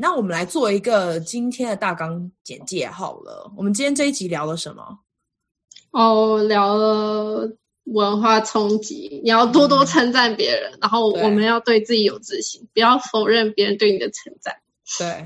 那我们来做一个今天的大纲简介好了。我们今天这一集聊了什么？哦，聊了文化冲击。你要多多称赞别人，嗯、然后我们要对自己有自信，不要否认别人对你的称赞。对。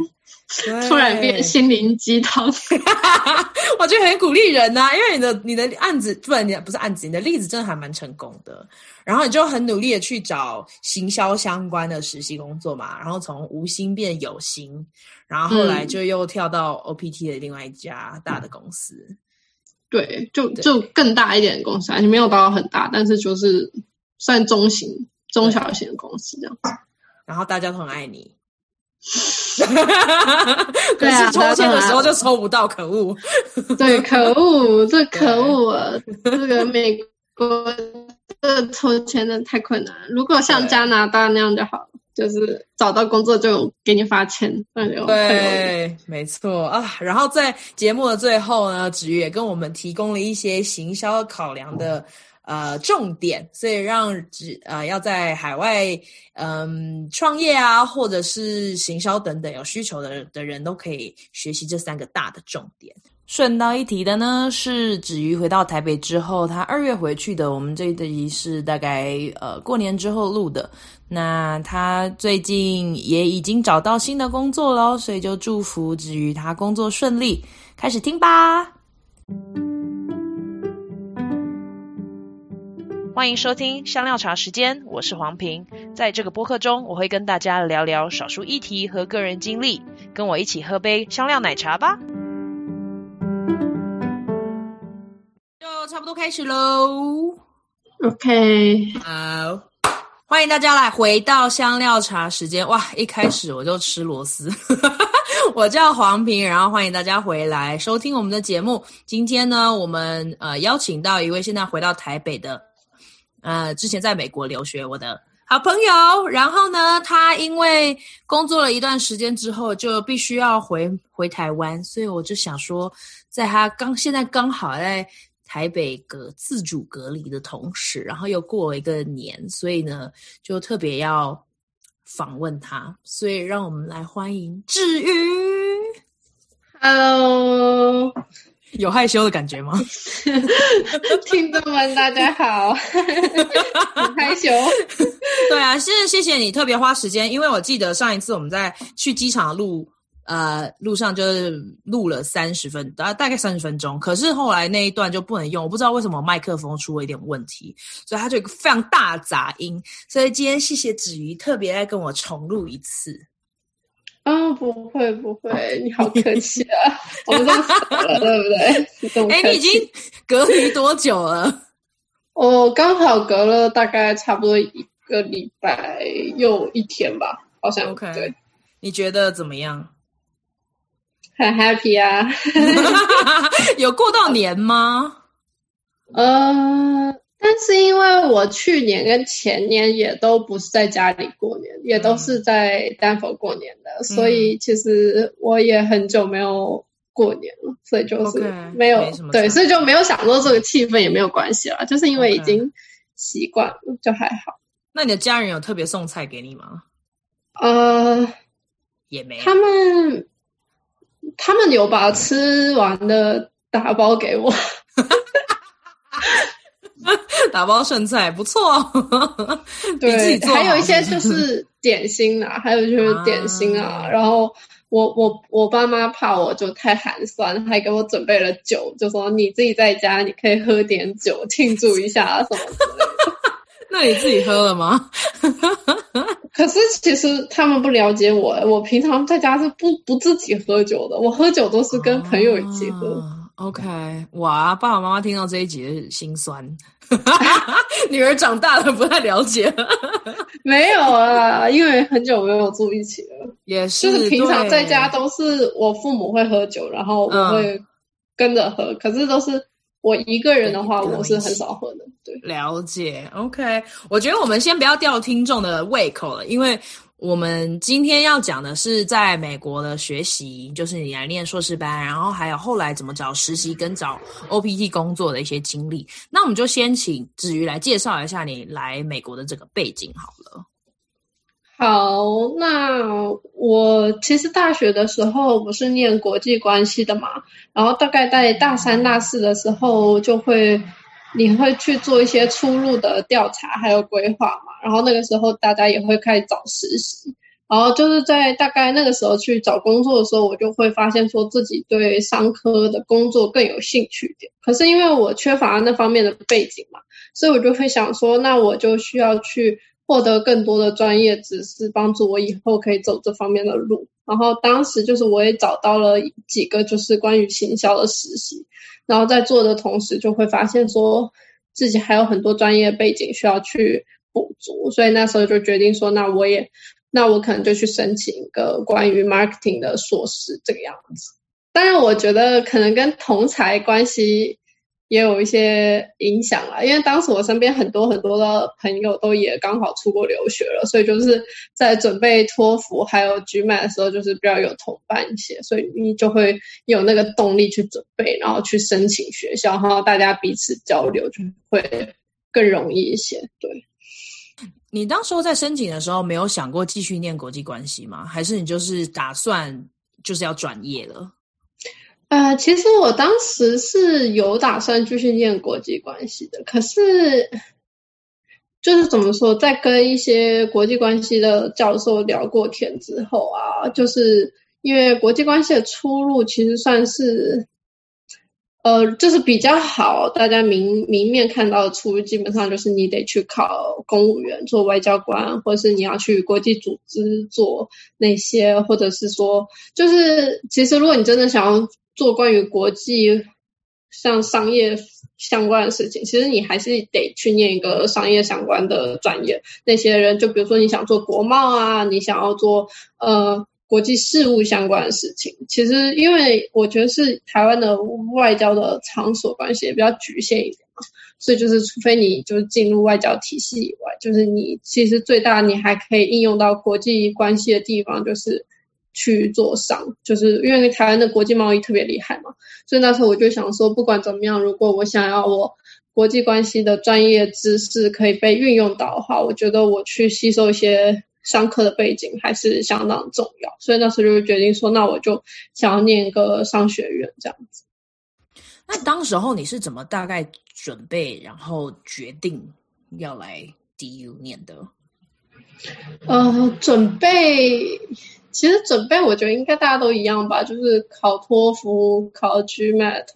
突然变心灵鸡汤，我觉得很鼓励人呐、啊，因为你的你的案子，不然你不是案子，你的例子真的还蛮成功的。然后你就很努力的去找行销相关的实习工作嘛，然后从无心变有心，然后后来就又跳到 OPT 的另外一家大的公司。嗯、对，就就更大一点的公司，你没有到很大，但是就是算中型、中小型的公司这样子。然后大家都很爱你。可是抽签的时候就抽不到，可恶！对，可恶，这可恶啊！这个美国这抽签的太困难。如果像加拿大那样就好，就是找到工作就给你发钱，那就对，没错啊。然后在节目的最后呢，子瑜也跟我们提供了一些行销考量的。呃，重点，所以让只呃要在海外嗯创业啊，或者是行销等等有需求的的人都可以学习这三个大的重点。顺道一提的呢，是子瑜回到台北之后，他二月回去的。我们这一集是大概呃过年之后录的。那他最近也已经找到新的工作喽，所以就祝福子瑜他工作顺利。开始听吧。欢迎收听香料茶时间，我是黄平。在这个播客中，我会跟大家聊聊少数议题和个人经历，跟我一起喝杯香料奶茶吧。就差不多开始喽。OK，好，欢迎大家来回到香料茶时间。哇，一开始我就吃螺丝。我叫黄平，然后欢迎大家回来收听我们的节目。今天呢，我们呃邀请到一位现在回到台北的。呃，之前在美国留学，我的 好朋友，然后呢，他因为工作了一段时间之后，就必须要回回台湾，所以我就想说，在他刚现在刚好在台北隔自主隔离的同时，然后又过了一个年，所以呢，就特别要访问他，所以让我们来欢迎子瑜。Hello。有害羞的感觉吗？听众们，大家好，很害羞。对啊，是谢谢谢你特别花时间，因为我记得上一次我们在去机场的路，呃，路上就是录了三十分，大大概三十分钟。可是后来那一段就不能用，我不知道为什么麦克风出了一点问题，所以它就有一个非常大杂音。所以今天谢谢子瑜特别来跟我重录一次。啊、哦，不会不会，你好客气啊！我们都熟了，对不对？哎、欸，你已经隔离多久了？我刚好隔了大概差不多一个礼拜又一天吧，好像。OK，对，你觉得怎么样？很 happy 啊！有过到年吗？嗯、呃。但是因为我去年跟前年也都不是在家里过年，也都是在丹佛过年的，嗯、所以其实我也很久没有过年了，所以就是没有 okay, 对，所以就没有想说这个气氛也没有关系啦，就是因为已经习惯了.就还好。那你的家人有特别送菜给你吗？呃，也没有。他们他们有把吃完的打包给我。打包剩菜不错，对，还有一些就是 点心啦，还有就是点心啊。啊然后我我我爸妈怕我就太寒酸，还给我准备了酒，就说你自己在家你可以喝点酒庆祝一下什么之类的。那你自己喝了吗？可是其实他们不了解我，我平常在家是不不自己喝酒的，我喝酒都是跟朋友一起喝。啊 OK，哇，爸爸妈妈听到这一集的心酸，女儿长大了不太了解，没有啊，因为很久没有住一起了，也是，就是平常在家都是我父母会喝酒，然后我会跟着喝，嗯，可是都是我一个人的话，我是很少喝的。对，了解，OK，我觉得我们先不要吊听众的胃口了，因为。我们今天要讲的是在美国的学习，就是你来念硕士班，然后还有后来怎么找实习跟找 OPT 工作的一些经历。那我们就先请子瑜来介绍一下你来美国的这个背景好了。好，那我其实大学的时候不是念国际关系的嘛，然后大概在大三、大四的时候就会，你会去做一些出路的调查还有规划嘛，然后那个时候大家也会开始找实习，然后就是在大概那个时候去找工作的时候，我就会发现说自己对商科的工作更有兴趣一点，可是因为我缺乏那方面的背景嘛，所以我就会想说，那我就需要去。获得更多的专业知识，帮助我以后可以走这方面的路。然后当时就是我也找到了几个就是关于行销的实习，然后在做的同时就会发现说自己还有很多专业背景需要去补足，所以那时候就决定说，那我也那我可能就去申请一个关于 marketing 的硕士这个样子。当然，我觉得可能跟同才关系。也有一些影响啦，因为当时我身边很多很多的朋友都也刚好出国留学了，所以就是在准备托福还有 GMA 的时候，就是比较有同伴一些，所以你就会有那个动力去准备，然后去申请学校，然后大家彼此交流就会更容易一些。对，你当时候在申请的时候，没有想过继续念国际关系吗？还是你就是打算就是要转业了？呃，其实我当时是有打算继续念国际关系的，可是就是怎么说，在跟一些国际关系的教授聊过天之后啊，就是因为国际关系的出路其实算是，呃，就是比较好，大家明明面看到的出，基本上就是你得去考公务员做外交官，或者是你要去国际组织做那些，或者是说，就是其实如果你真的想要。做关于国际像商业相关的事情，其实你还是得去念一个商业相关的专业。那些人，就比如说你想做国贸啊，你想要做呃国际事务相关的事情，其实因为我觉得是台湾的外交的场所关系也比较局限一点嘛，所以就是除非你就是进入外交体系以外，就是你其实最大你还可以应用到国际关系的地方就是。去做商，就是因为台湾的国际贸易特别厉害嘛，所以那时候我就想说，不管怎么样，如果我想要我国际关系的专业知识可以被运用到的话，我觉得我去吸收一些商科的背景还是相当重要。所以那时候就决定说，那我就想要念一个商学院这样子。那当时候你是怎么大概准备，然后决定要来 DU 念的？呃，准备。其实准备，我觉得应该大家都一样吧，就是考托福、考 GMAT，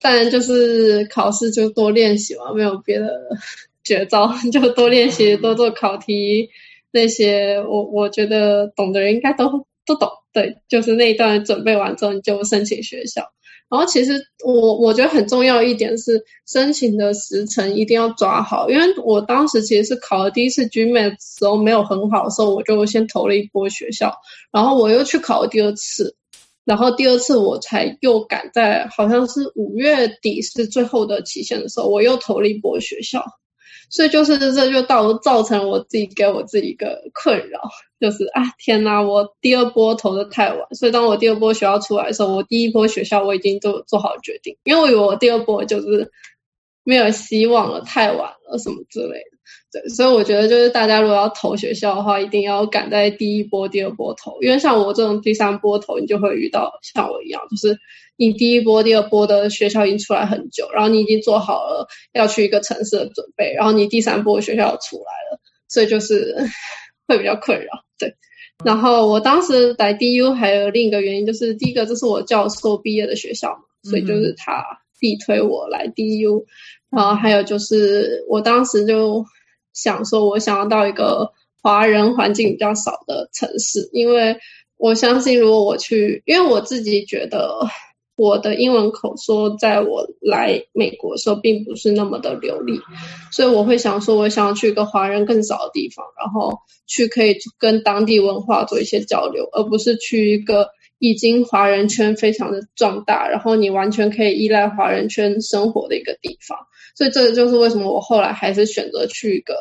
但就是考试就多练习嘛，没有别的 绝招，就多练习、多做考题那些。我我觉得懂的人应该都都懂，对，就是那一段准备完之后，你就申请学校。然后其实我我觉得很重要一点是申请的时程一定要抓好，因为我当时其实是考了第一次 GMAT 时候没有很好的时候，我就先投了一波学校，然后我又去考了第二次，然后第二次我才又赶在好像是五月底是最后的期限的时候，我又投了一波学校。所以就是这就到造成我自己给我自己一个困扰，就是啊天呐，我第二波投的太晚，所以当我第二波学校出来的时候，我第一波学校我已经都做好决定，因为我以为我第二波就是没有希望了，太晚了什么之类的。对，所以我觉得就是大家如果要投学校的话，一定要赶在第一波、第二波投，因为像我这种第三波投，你就会遇到像我一样，就是。你第一波、第二波的学校已经出来很久，然后你已经做好了要去一个城市的准备，然后你第三波学校出来了，所以就是 会比较困扰。对，然后我当时来 DU 还有另一个原因，就是第一个这是我教授毕业的学校嘛，所以就是他力推我来 DU，然后还有就是我当时就想说，我想要到一个华人环境比较少的城市，因为我相信如果我去，因为我自己觉得。我的英文口说，在我来美国的时候，并不是那么的流利，所以我会想说，我想要去一个华人更少的地方，然后去可以跟当地文化做一些交流，而不是去一个已经华人圈非常的壮大，然后你完全可以依赖华人圈生活的一个地方。所以这就是为什么我后来还是选择去一个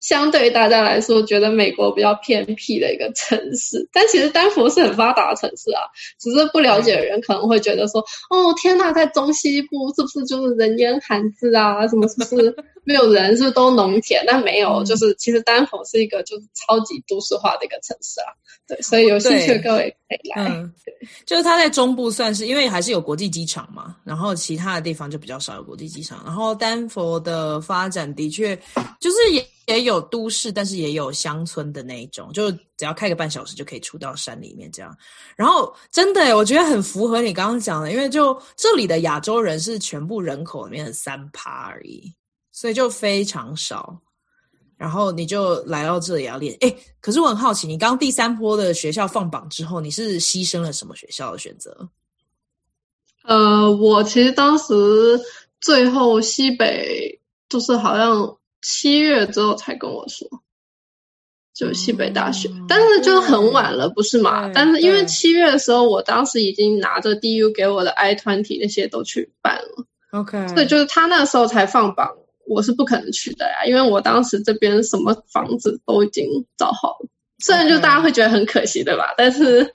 相对于大家来说，觉得美国比较偏僻的一个城市，但其实丹佛是很发达的城市啊。只是不了解的人可能会觉得说：“哦，天呐，在中西部是不是就是人烟罕至啊？什么是不是 没有人？是不是都农田？”但没有，就是其实丹佛是一个就是超级都市化的一个城市啊。对，所以有兴趣的各位可以来。嗯，对，就是它在中部算是，因为还是有国际机场嘛，然后其他的地方就比较少有国际机场。然后丹佛的发展的确就是也也有都市，但是也有乡村的那一种，就只要开个半小时就可以出到山里面这样。然后真的，我觉得很符合你刚刚讲的，因为就这里的亚洲人是全部人口里面的三趴而已，所以就非常少。然后你就来到这里要练，哎，可是我很好奇，你刚第三波的学校放榜之后，你是牺牲了什么学校的选择？呃，我其实当时最后西北就是好像七月之后才跟我说，就西北大学，嗯、但是就很晚了，不是吗？但是因为七月的时候，我当时已经拿着 DU 给我的 I 团体那些都去办了，OK，所以就是他那时候才放榜。我是不可能去的呀，因为我当时这边什么房子都已经找好了。虽然就大家会觉得很可惜，对吧？但是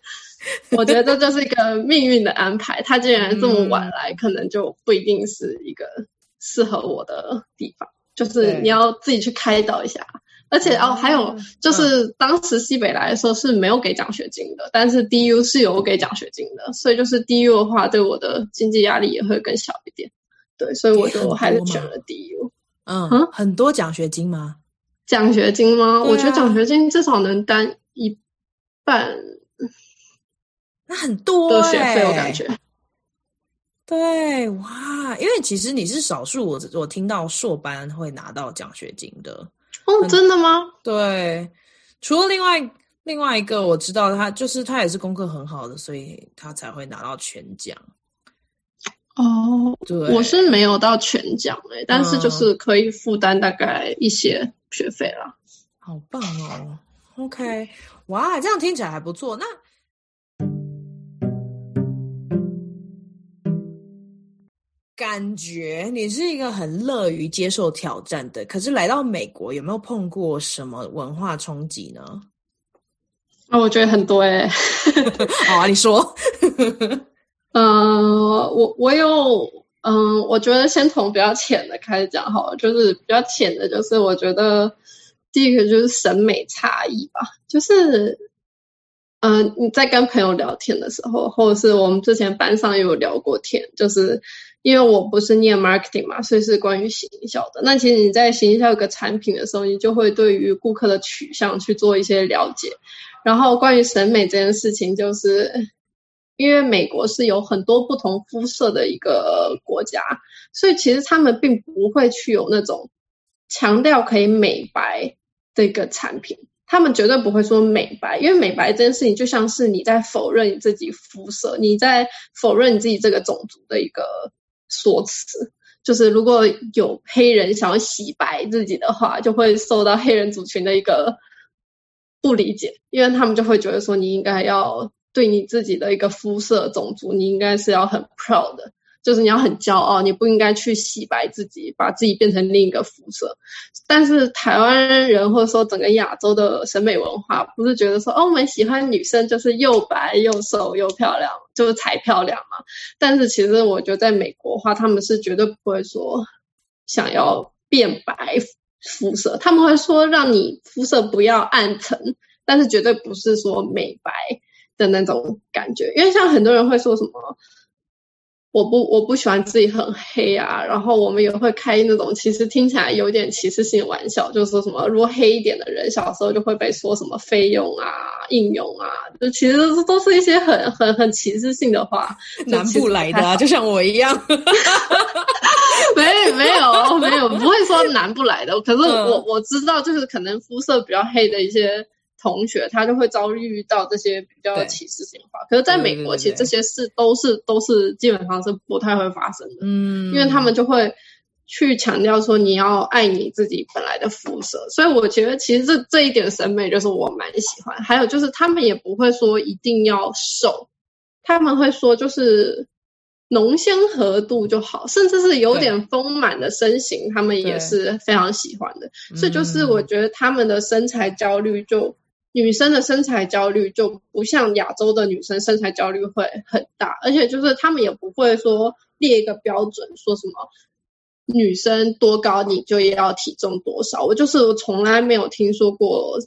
我觉得这就是一个命运的安排。他既然这么晚来，可能就不一定是一个适合我的地方。就是你要自己去开导一下。而且哦，还有就是当时西北来的时候是没有给奖学金的，但是 DU 是有给奖学金的，所以就是 DU 的话，对我的经济压力也会更小一点。对，所以我就还是选了 DU。嗯，嗯，很多奖学金吗？奖学金吗？啊、我觉得奖学金至少能担一半，那很多的学费，我感觉。对，哇，因为其实你是少数，我我听到硕班会拿到奖学金的。哦，真的吗？对，除了另外另外一个我知道他就是他也是功课很好的，所以他才会拿到全奖。哦，对，我是没有到全奖哎、欸，但是就是可以负担大概一些学费啦。好棒哦！OK，哇，这样听起来还不错。那感觉你是一个很乐于接受挑战的，可是来到美国有没有碰过什么文化冲击呢？啊、哦，我觉得很多哎、欸。好啊，你说。嗯、呃，我我有，嗯，我觉得先从比较浅的开始讲好了，就是比较浅的，就是我觉得第一个就是审美差异吧，就是，嗯、呃，你在跟朋友聊天的时候，或者是我们之前班上也有聊过天，就是因为我不是念 marketing 嘛，所以是关于行销的。那其实你在行销一个产品的时候，你就会对于顾客的取向去做一些了解，然后关于审美这件事情，就是。因为美国是有很多不同肤色的一个国家，所以其实他们并不会去有那种强调可以美白的一个产品，他们绝对不会说美白，因为美白这件事情就像是你在否认你自己肤色，你在否认你自己这个种族的一个说辞。就是如果有黑人想要洗白自己的话，就会受到黑人族群的一个不理解，因为他们就会觉得说你应该要。对你自己的一个肤色、种族，你应该是要很 proud 的，就是你要很骄傲，你不应该去洗白自己，把自己变成另一个肤色。但是台湾人或者说整个亚洲的审美文化，不是觉得说哦，我们喜欢女生就是又白又瘦又漂亮，就是才漂亮嘛。但是其实我觉得在美国的话，他们是绝对不会说想要变白肤色，他们会说让你肤色不要暗沉，但是绝对不是说美白。的那种感觉，因为像很多人会说什么，我不我不喜欢自己很黑啊，然后我们也会开那种其实听起来有点歧视性的玩笑，就是说什么如果黑一点的人小时候就会被说什么菲佣啊、应用啊，就其实都都是一些很很很歧视性的话，南部来的啊，就像我一样，没没有没有不会说南部来的，可是我我知道就是可能肤色比较黑的一些。同学，他就会遭遇到这些比较歧视性的话。可是，在美国，其实这些事都是都是基本上是不太会发生的。嗯，因为他们就会去强调说你要爱你自己本来的肤色。所以，我觉得其实这这一点审美就是我蛮喜欢。还有就是，他们也不会说一定要瘦，他们会说就是浓纤合度就好，甚至是有点丰满的身形，他们也是非常喜欢的。所以就是我觉得他们的身材焦虑就，就女生的身材焦虑就不像亚洲的女生身材焦虑会很大，而且就是他们也不会说列一个标准，说什么女生多高你就要体重多少。我就是从来没有听说过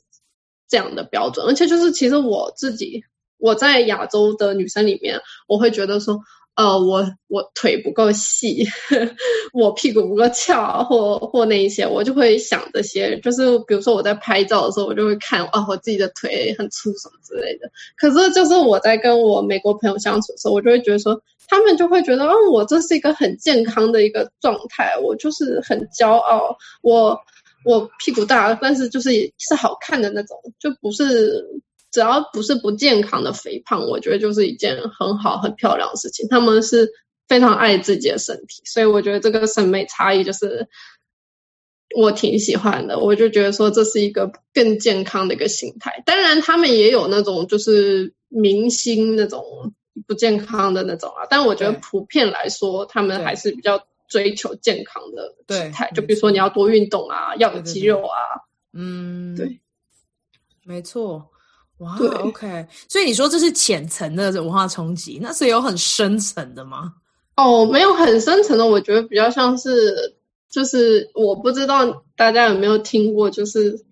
这样的标准，而且就是其实我自己我在亚洲的女生里面，我会觉得说。呃，我我腿不够细，我屁股不够翘，或或那一些，我就会想这些。就是比如说我在拍照的时候，我就会看啊、哦，我自己的腿很粗什么之类的。可是就是我在跟我美国朋友相处的时候，我就会觉得说，他们就会觉得，哦，我这是一个很健康的一个状态，我就是很骄傲，我我屁股大，但是就是是好看的那种，就不是。只要不是不健康的肥胖，我觉得就是一件很好、很漂亮的事情。他们是非常爱自己的身体，所以我觉得这个审美差异就是我挺喜欢的。我就觉得说这是一个更健康的一个心态。当然，他们也有那种就是明星那种不健康的那种啊，但我觉得普遍来说，他们还是比较追求健康的心态。就比如说你要多运动啊，要有肌肉啊，嗯，对，没错。哇，OK，所以你说这是浅层的文化冲击，那是有很深层的吗？哦，没有很深层的，我觉得比较像是，就是我不知道大家有没有听过，就是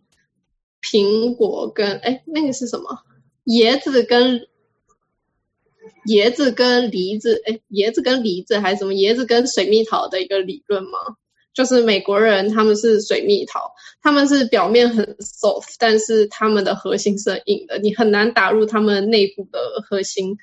苹果跟哎那个是什么？椰子跟椰子跟梨子，哎，椰子跟梨子还是什么？椰子跟水蜜桃的一个理论吗？就是美国人，他们是水蜜桃，他们是表面很 soft，但是他们的核心是硬的，你很难打入他们内部的核心。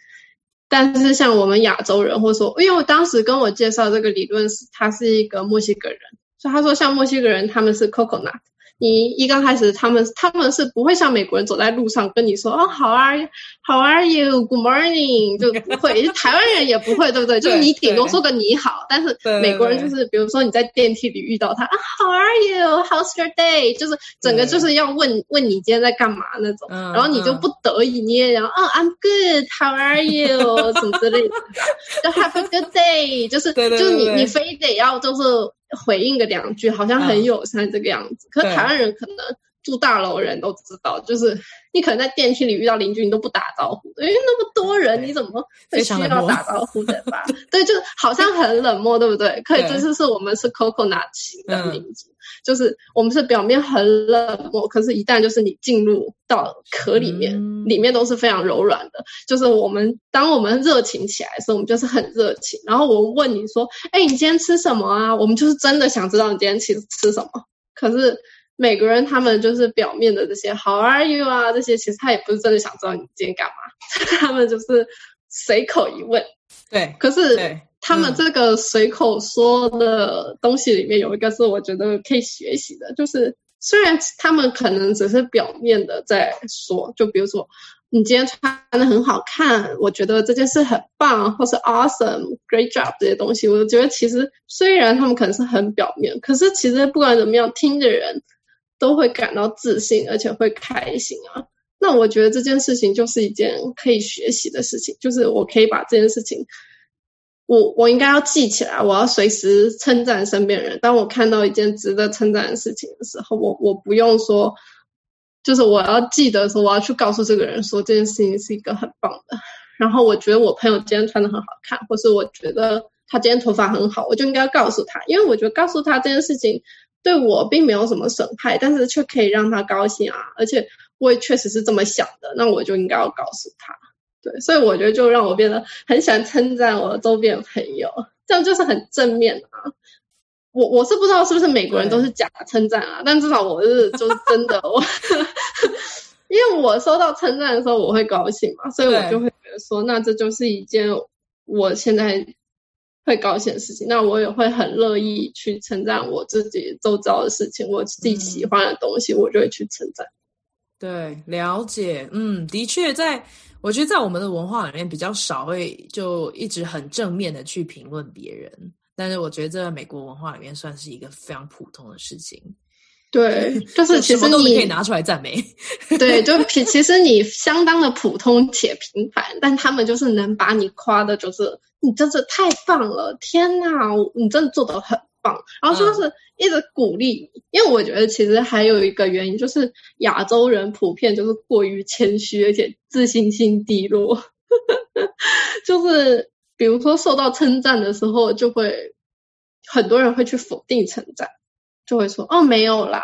但是像我们亚洲人，或者说，因为我当时跟我介绍这个理论是，他是一个墨西哥人，所以他说像墨西哥人，他们是 coconut。你一刚开始，他们他们是不会像美国人走在路上跟你说哦，How are you? How are you? Good morning，就不会。台湾人也不会，对不对？就是你顶多说个你好，但是美国人就是，比如说你在电梯里遇到他啊，How are you? How's your day？就是整个就是要问问你今天在干嘛那种，然后你就不得已你也要哦，I'm good. How are you？什么之类的，就 Have a good day。就是就是你你非得要就是。回应个两句，好像很友善这个样子。嗯、可是台湾人可能住大楼人都知道，就是你可能在电梯里遇到邻居，你都不打招呼，因为那么多人，你怎么会需要打招呼的吧？对，就好像很冷漠，对不对？可以，就是是我们是 coconut 型的民族，嗯、就是我们是表面很冷漠，可是一旦就是你进入到壳里面，嗯、里面都是非常柔软的。就是我们当我们热情起来的时候，我们就是很热情。然后我问你说：“哎，你今天吃什么啊？”我们就是真的想知道你今天吃吃什么。可是。美国人他们就是表面的这些 How are you 啊，这些其实他也不是真的想知道你今天干嘛，他们就是随口一问。对，可是他们这个随口说的东西里面有一个是我觉得可以学习的，就是虽然他们可能只是表面的在说，就比如说你今天穿的很好看，我觉得这件事很棒，或是 awesome，great job 这些东西，我觉得其实虽然他们可能是很表面，可是其实不管怎么样，听的人。都会感到自信，而且会开心啊。那我觉得这件事情就是一件可以学习的事情，就是我可以把这件事情，我我应该要记起来，我要随时称赞身边人。当我看到一件值得称赞的事情的时候，我我不用说，就是我要记得说，我要去告诉这个人说这件事情是一个很棒的。然后我觉得我朋友今天穿得很好看，或是我觉得他今天头发很好，我就应该告诉他，因为我觉得告诉他这件事情。对我并没有什么损害，但是却可以让他高兴啊！而且我也确实是这么想的，那我就应该要告诉他。对，所以我觉得就让我变得很喜欢称赞我的周边的朋友，这样就是很正面啊。我我是不知道是不是美国人都是假称赞啊，但至少我是就是真的，我 因为我收到称赞的时候我会高兴嘛，所以我就会觉得说，那这就是一件我现在。会高兴的事情，那我也会很乐意去称赞我自己周遭的事情，我自己喜欢的东西，嗯、我就会去称赞。对，了解，嗯，的确在，在我觉得在我们的文化里面比较少会就一直很正面的去评论别人，但是我觉得在美国文化里面算是一个非常普通的事情。对，就是其实你都可以拿出来赞美。对，就 其其实你相当的普通且平凡，但他们就是能把你夸的，就是你真是太棒了！天哪，你真的做的很棒。然后就是一直鼓励你，嗯、因为我觉得其实还有一个原因，就是亚洲人普遍就是过于谦虚，而且自信心低落。就是比如说受到称赞的时候，就会很多人会去否定称赞。就会说哦，没有啦，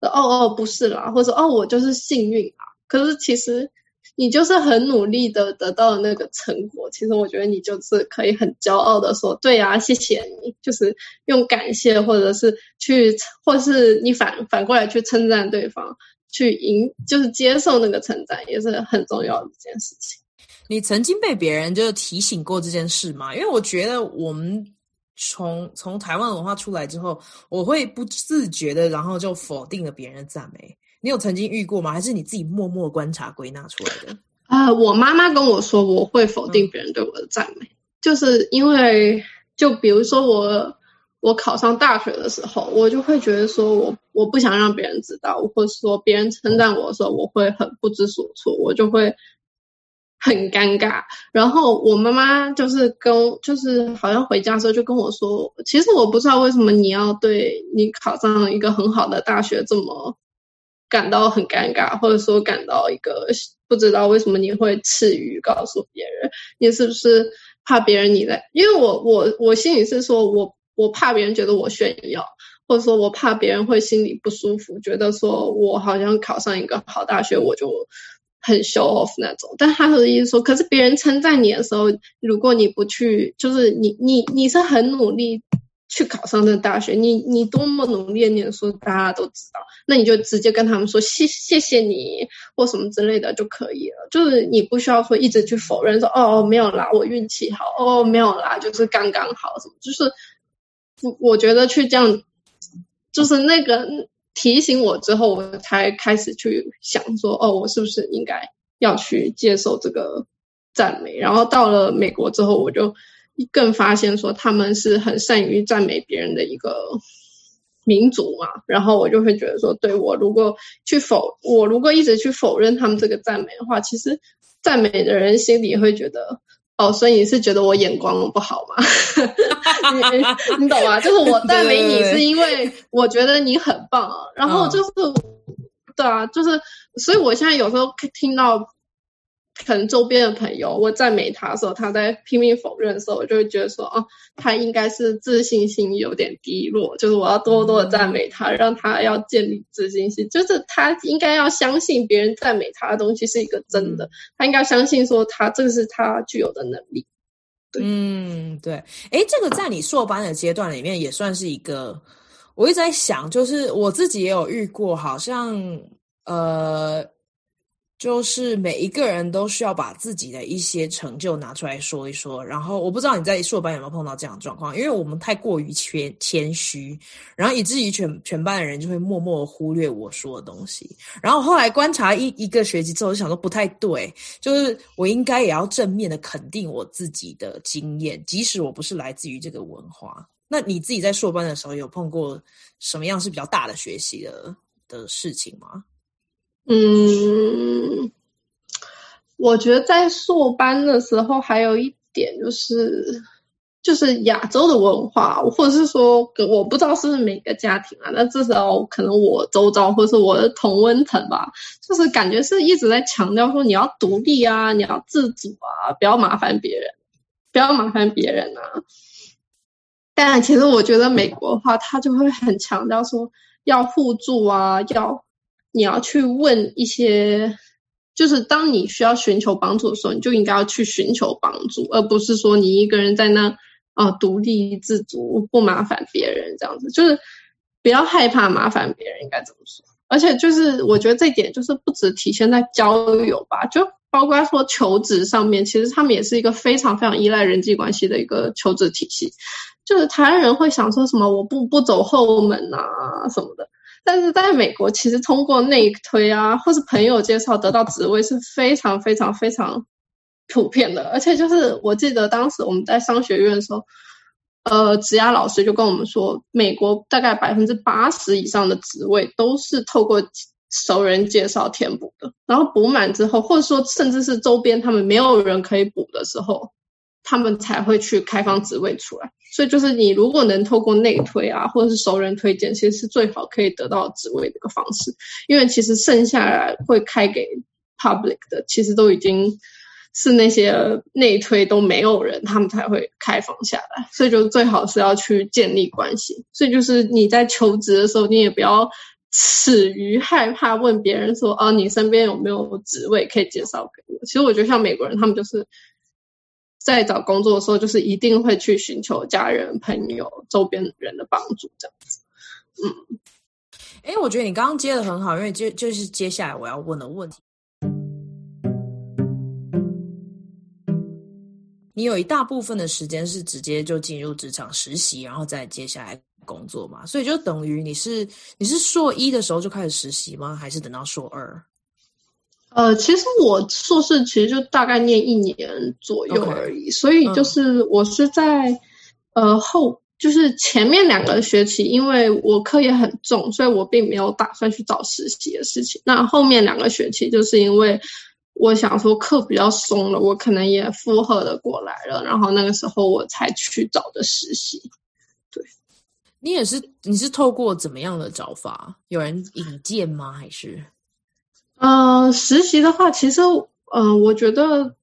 哦哦不是啦，或者哦我就是幸运啊。可是其实你就是很努力的得到了那个成果。其实我觉得你就是可以很骄傲的说，对啊，谢谢你，就是用感谢或者是去，或是你反反过来去称赞对方，去迎，就是接受那个称赞，也是很重要的一件事情。你曾经被别人就提醒过这件事吗？因为我觉得我们。从从台湾文化出来之后，我会不自觉的，然后就否定了别人的赞美。你有曾经遇过吗？还是你自己默默观察归纳出来的？啊、呃，我妈妈跟我说，我会否定别人对我的赞美，嗯、就是因为就比如说我我考上大学的时候，我就会觉得说我我不想让别人知道，或者说别人称赞我的时候，我会很不知所措，我就会。很尴尬，然后我妈妈就是跟，就是好像回家的时候就跟我说，其实我不知道为什么你要对你考上一个很好的大学这么感到很尴尬，或者说感到一个不知道为什么你会耻于告诉别人，你是不是怕别人你在？因为我我我心里是说我我怕别人觉得我炫耀，或者说我怕别人会心里不舒服，觉得说我好像考上一个好大学我就。很 show off 那种，但他的意思说，可是别人称赞你的时候，如果你不去，就是你你你是很努力去考上这个大学，你你多么努力的念书，大家都知道，那你就直接跟他们说谢谢谢你或什么之类的就可以了，就是你不需要说一直去否认说哦哦没有啦，我运气好哦没有啦，就是刚刚好什么，就是我我觉得去这样，就是那个。提醒我之后，我才开始去想说，哦，我是不是应该要去接受这个赞美？然后到了美国之后，我就更发现说，他们是很善于赞美别人的一个民族嘛。然后我就会觉得说，对，我如果去否，我如果一直去否认他们这个赞美的话，其实赞美的人心里会觉得。哦，所以你是觉得我眼光不好吗？你你懂吗？就是我 赞美你是因为我觉得你很棒啊，然后就是，对啊，就是，所以我现在有时候听到。可能周边的朋友，我赞美他的时候，他在拼命否认的时候，我就会觉得说，哦，他应该是自信心有点低落，就是我要多多的赞美他，让他要建立自信心，就是他应该要相信别人赞美他的东西是一个真的，他应该相信说他这个是他具有的能力。对。嗯，对，诶，这个在你硕班的阶段里面也算是一个，我一直在想，就是我自己也有遇过，好像呃。就是每一个人都需要把自己的一些成就拿出来说一说，然后我不知道你在硕班有没有碰到这样的状况，因为我们太过于谦谦虚，然后以至于全全班的人就会默默忽略我说的东西。然后后来观察一一个学期之后，就想说不太对，就是我应该也要正面的肯定我自己的经验，即使我不是来自于这个文化。那你自己在硕班的时候有碰过什么样是比较大的学习的的事情吗？嗯，我觉得在硕班的时候，还有一点就是，就是亚洲的文化，或者是说，我不知道是不是每个家庭啊，那至少可能我周遭或是我的同温层吧，就是感觉是一直在强调说你要独立啊，你要自主啊，不要麻烦别人，不要麻烦别人啊。但其实我觉得美国的话，他就会很强调说要互助啊，要。你要去问一些，就是当你需要寻求帮助的时候，你就应该要去寻求帮助，而不是说你一个人在那啊、独立自主，不麻烦别人这样子。就是不要害怕麻烦别人，应该怎么说？而且就是我觉得这点就是不只体现在交友吧，就包括说求职上面，其实他们也是一个非常非常依赖人际关系的一个求职体系。就是台湾人会想说什么我不不走后门啊什么的。但是在美国，其实通过内推啊，或是朋友介绍得到职位是非常非常非常普遍的。而且就是我记得当时我们在商学院的时候，呃，职涯老师就跟我们说，美国大概百分之八十以上的职位都是透过熟人介绍填补的，然后补满之后，或者说甚至是周边他们没有人可以补的时候，他们才会去开放职位出来。所以就是你如果能透过内推啊，或者是熟人推荐，其实是最好可以得到职位的一个方式，因为其实剩下来会开给 public 的，其实都已经。是那些内推都没有人，他们才会开放下来，所以就最好是要去建立关系。所以就是你在求职的时候，你也不要耻于害怕问别人说：“啊，你身边有没有职位可以介绍给我？”其实我觉得像美国人，他们就是在找工作的时候，就是一定会去寻求家人、朋友、周边人的帮助，这样子。嗯，哎，我觉得你刚刚接的很好，因为就就是接下来我要问的问题。你有一大部分的时间是直接就进入职场实习，然后再接下来工作嘛？所以就等于你是你是硕一的时候就开始实习吗？还是等到硕二？呃，其实我硕士其实就大概念一年左右而已，Okay. 所以就是我是在、嗯、呃后就是前面两个学期，因为我课业很重，所以我并没有打算去找实习的事情。那后面两个学期就是因为。我想说课比较松了，我可能也负荷的过来了，然后那个时候我才去找的实习。对，你也是，你是透过怎么样的找法？有人引荐吗？还是？呃，实习的话，其实，嗯、我觉得，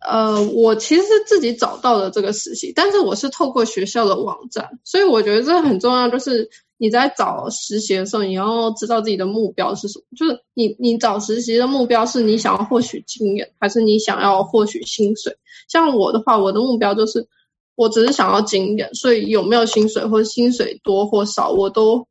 呃，我其实是自己找到了这个实习，但是我是透过学校的网站，所以我觉得这很重要，就是。你在找实习的时候，你要知道自己的目标是什么。就是你，你找实习的目标是你想要获取经验，还是你想要获取薪水？像我的话，我的目标就是，我只是想要经验，所以有没有薪水或者薪水多或少，我都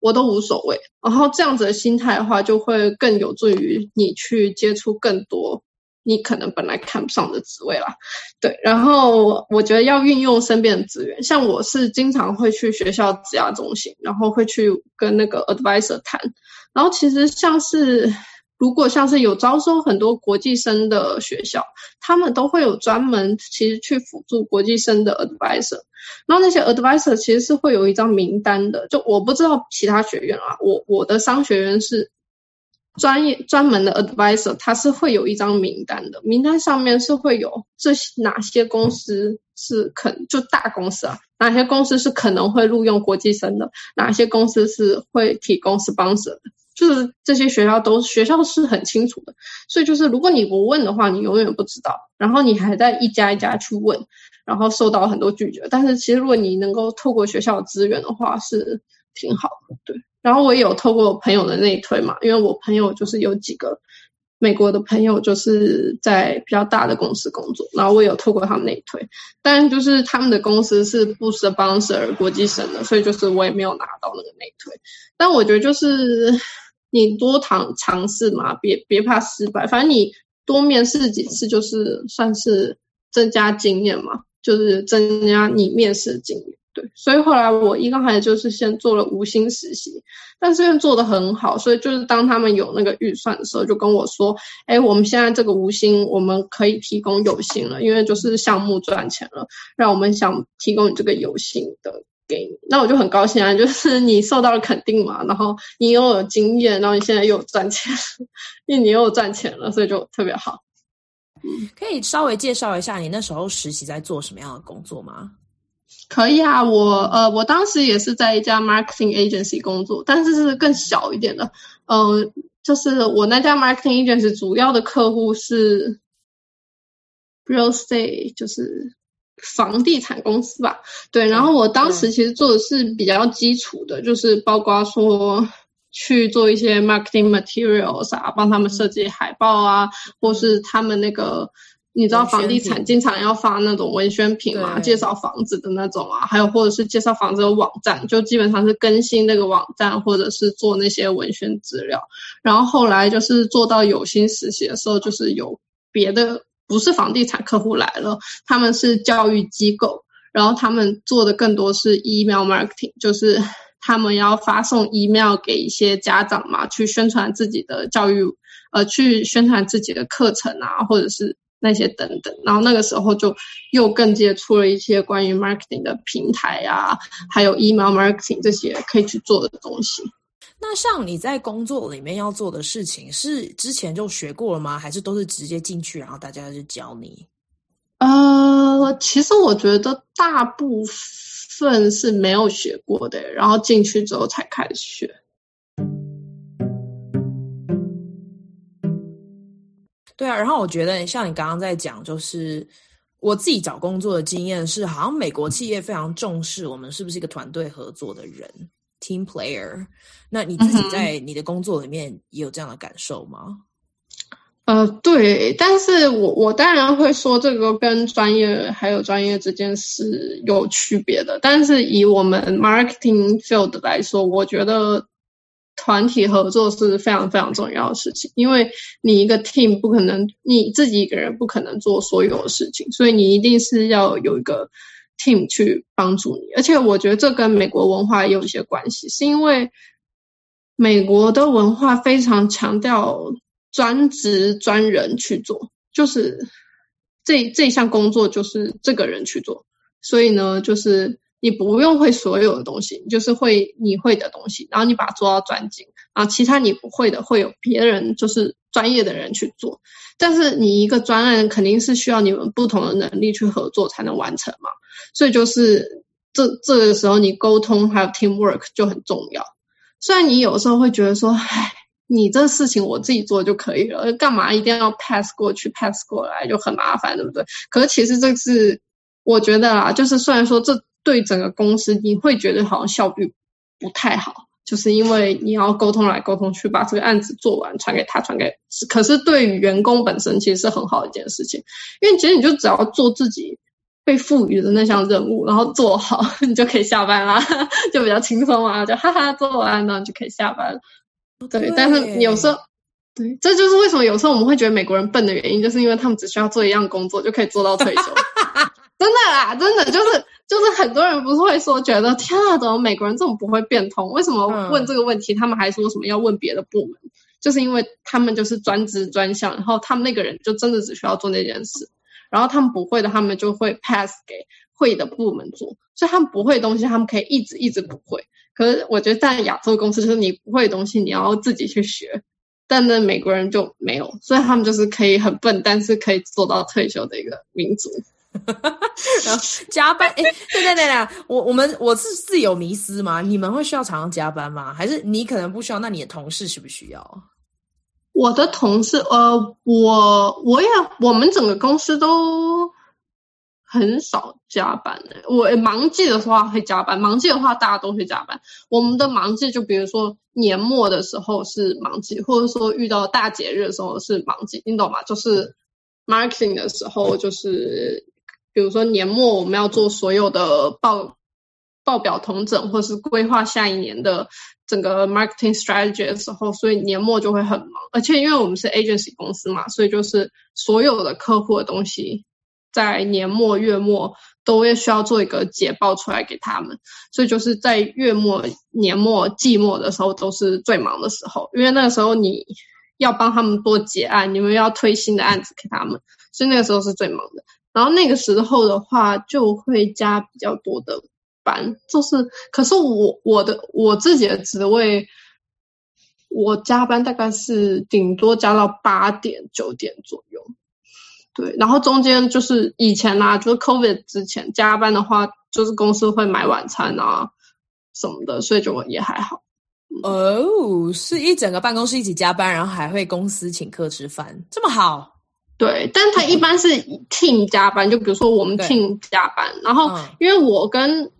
我都无所谓。然后这样子的心态的话，就会更有助于你去接触更多。你可能本来看不上的职位啦，对，然后我觉得要运用身边的资源，像我是经常会去学校职涯中心，然后会去跟那个 advisor 谈，然后其实像是如果像是有招收很多国际生的学校，他们都会有专门其实去辅助国际生的 advisor，然后那些 advisor 其实是会有一张名单的，就我不知道其他学院啊，我我的商学院是。专业专门的 advisor，他是会有一张名单的，名单上面是会有这些哪些公司是可就大公司啊，哪些公司是可能会录用国际生的，哪些公司是会提供 sponsor 的，就是这些学校都学校是很清楚的，所以就是如果你不问的话，你永远不知道，然后你还在一家一家去问，然后受到很多拒绝，但是其实如果你能够透过学校的资源的话，是挺好的，对。然后我也有透过朋友的内推嘛，因为我朋友就是有几个美国的朋友，就是在比较大的公司工作，然后我也有透过他们内推，但就是他们的公司是不 sponsor 国际生的，所以就是我也没有拿到那个内推。但我觉得就是你多尝尝试嘛，别别怕失败，反正你多面试几次就是算是增加经验嘛，就是增加你面试的经验。对，所以后来我一刚开始就是先做了无薪实习，但是因为做得很好，所以就是当他们有那个预算的时候，就跟我说：“哎，我们现在这个无薪我们可以提供有薪了，因为就是项目赚钱了，让我们想提供你这个有薪的给你。”那我就很高兴啊，就是你受到了肯定嘛，然后你又有经验，然后你现在又有赚钱，因为你又有赚钱了，所以就特别好。嗯，可以稍微介绍一下你那时候实习在做什么样的工作吗？可以啊，我呃，我当时也是在一家 marketing agency 工作，但是是更小一点的。嗯、呃，就是我那家 marketing agency 主要的客户是 real estate，就是房地产公司吧。对，然后我当时其实做的是比较基础的，就是包括说去做一些 marketing materials 啊，帮他们设计海报啊，或是他们那个。你知道房地产经常要发那种文宣品嘛？介绍房子的那种啊，还有或者是介绍房子的网站，就基本上是更新那个网站，或者是做那些文宣资料。然后后来就是做到有薪实习的时候，就是有别的不是房地产客户来了，他们是教育机构，然后他们做的更多是 email marketing，就是 他们要发送 email 给一些家长嘛，去宣传自己的教育，呃，去宣传自己的课程啊，或者是。那些等等。然后那个时候就又更接触了一些关于 marketing 的平台啊，还有 email marketing 这些可以去做的东西。那像你在工作里面要做的事情，是之前就学过了吗？还是都是直接进去，然后大家就教你？呃，其实我觉得大部分是没有学过的，然后进去之后才开始学。对啊，然后我觉得像你刚刚在讲，就是我自己找工作的经验是，好像美国企业非常重视我们是不是一个团队合作的人。Team player，那你自己在你的工作里面也有这样的感受吗？呃，对，但是我我当然会说这个跟专业还有专业之间是有区别的。但是以我们 marketing field 来说，我觉得团体合作是非常非常重要的事情，因为你一个 team 不可能你自己一个人不可能做所有的事情，所以你一定是要有一个。Team 去帮助你，而且我觉得这跟美国文化也有一些关系，是因为美国的文化非常强调专职专人去做，就是这这项工作就是这个人去做，所以呢，就是你不用会所有的东西，你就是会你会的东西，然后你把它做到专精，然后其他你不会的会有别人就是专业的人去做，但是你一个专案肯定是需要你们不同的能力去合作才能完成嘛。所以就是这这个时候，你沟通还有 teamwork 就很重要。虽然你有时候会觉得说，唉，你这事情我自己做就可以了，干嘛一定要 pass 过去 pass 过来就很麻烦，对不对？可是其实这是我觉得啊，就是虽然说这对整个公司你会觉得好像效率不太好，就是因为你要沟通来沟通去把这个案子做完，传给他，传给。可是对于员工本身其实是很好的一件事情，因为其实你就只要做自己。被赋予的那项任务，然后做好，你就可以下班啦，就比较轻松啊，就哈哈做完，然后就可以下班了。对，对，但是有时候，对，这就是为什么有时候我们会觉得美国人笨的原因，就是因为他们只需要做一样工作就可以做到退休。真的啦，真的就是就是很多人不是会说，觉得天啊，怎么美国人这么不会变通？为什么问这个问题，嗯、他们还说什么要问别的部门？就是因为他们就是专职专项，然后他们那个人就真的只需要做那件事。然后他们不会的，他们就会 pass 给会的部门做，所以他们不会的东西，他们可以一直一直不会。可是我觉得在亚洲公司，就是你不会的东西，你要自己去学。但那美国人就没有，所以他们就是可以很笨，但是可以做到退休的一个民族。然后加班，哎，对对对对，我我们我是自有迷思吗？你们会需要常常加班吗？还是你可能不需要？那你的同事需不需要？我的同事，呃，我我也我们整个公司都很少加班的。我忙季的话会加班，忙季的话大家都会加班。我们的忙季就比如说年末的时候是忙季，或者说遇到大节日的时候是忙季，你懂吗？就是 marketing 的时候，就是比如说年末我们要做所有的报报表统整，或是规划下一年的。整个 marketing strategy 的时候，所以年末就会很忙，而且因为我们是 agency 公司嘛，所以就是所有的客户的东西在年末月末都会需要做一个结报出来给他们，所以就是在月末、年末、季末的时候都是最忙的时候，因为那个时候你要帮他们做结案，你们要推新的案子给他们，所以那个时候是最忙的。然后那个时候的话，就会加比较多的班。就是，可是我我的我自己的职位，我加班大概是顶多加到八点九点左右，对，然后中间就是以前啦、就是 COVID 之前加班的话，就是公司会买晚餐啊什么的，所以就也还好。哦、是一整个办公室一起加班，然后还会公司请客吃饭，这么好？对，但他一般是 team 加班，就比如说我们 team 加班，然后因为我跟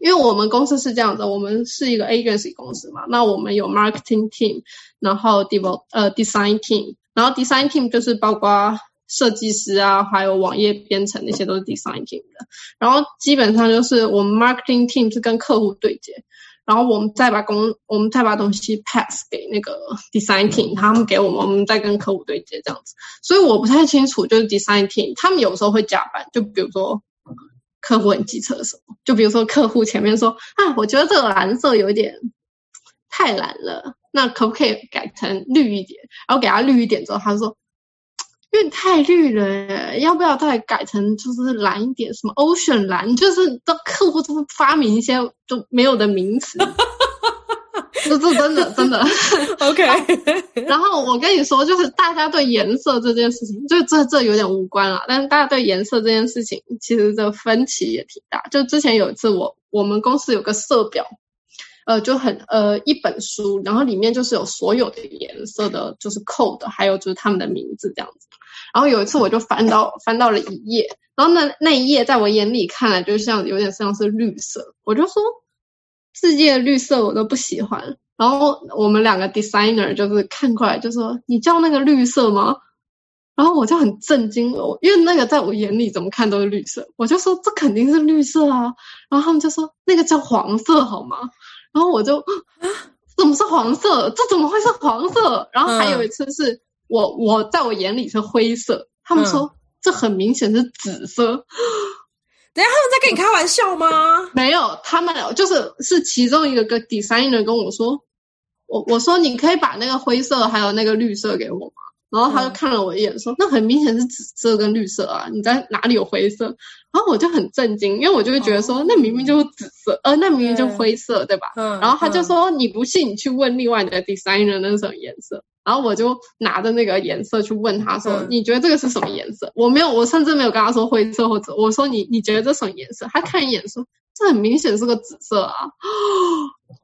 因为我们公司是这样的，我们是一个 agency 公司嘛，那我们有 marketing team，然后 develop 呃 design team，然后 design team 就是包括设计师啊，还有网页编程那些都是 design team 的。然后基本上就是我们 marketing team 是跟客户对接，然后我们再把工我们再把东西 pass 给那个 design team，他们给我们，我们再跟客户对接这样子。所以我不太清楚，就是 design team 他们有时候会加班，就比如说。客户很机车的时候，就比如说客户前面说啊，我觉得这个蓝色有点太蓝了，那可不可以改成绿一点？然后给他绿一点之后，他说因为太绿了，要不要再改成就是蓝一点，什么 ocean 蓝，就是都客户都发明一些都没有的名词。这是真的，真的。OK。然后我跟你说，就是大家对颜色这件事情，就这这有点无关了。但是大家对颜色这件事情，其实这分歧也挺大。就之前有一次我，我我们公司有个色表，呃，就很呃一本书，然后里面就是有所有的颜色的，就是 code，还有就是他们的名字这样子。然后有一次我就翻到翻到了一页，然后那那一页在我眼里看来就像有点像是绿色，我就说。世界绿色我都不喜欢，然后我们两个 designer 就是看过来就说：“你叫那个绿色吗？”然后我就很震惊哦，因为那个在我眼里怎么看都是绿色，我就说这肯定是绿色啊。然后他们就说那个叫黄色好吗？然后我就啊，怎么是黄色？这怎么会是黄色？然后还有一次是我我在我眼里是灰色，他们说这很明显是紫色。等下，他们在跟你开玩笑吗？没有，他们就是是其中一个个 designer 跟我说，我我说你可以把那个灰色还有那个绿色给我吗？然后他就看了我一眼说，嗯、那很明显是紫色跟绿色啊，你在哪里有灰色？然后我就很震惊，因为我就会觉得说，哦、那明明就是紫色，呃，那明明就是灰色，对，对吧？嗯。然后他就说，你不信，你去问另外的 designer 那是什么颜色。然后我就拿着那个颜色去问他说：“嗯、你觉得这个是什么颜色？”我没有，我甚至没有跟他说灰色或者我说你你觉得这什么颜色？他看一眼说：“这很明显是个紫色啊。”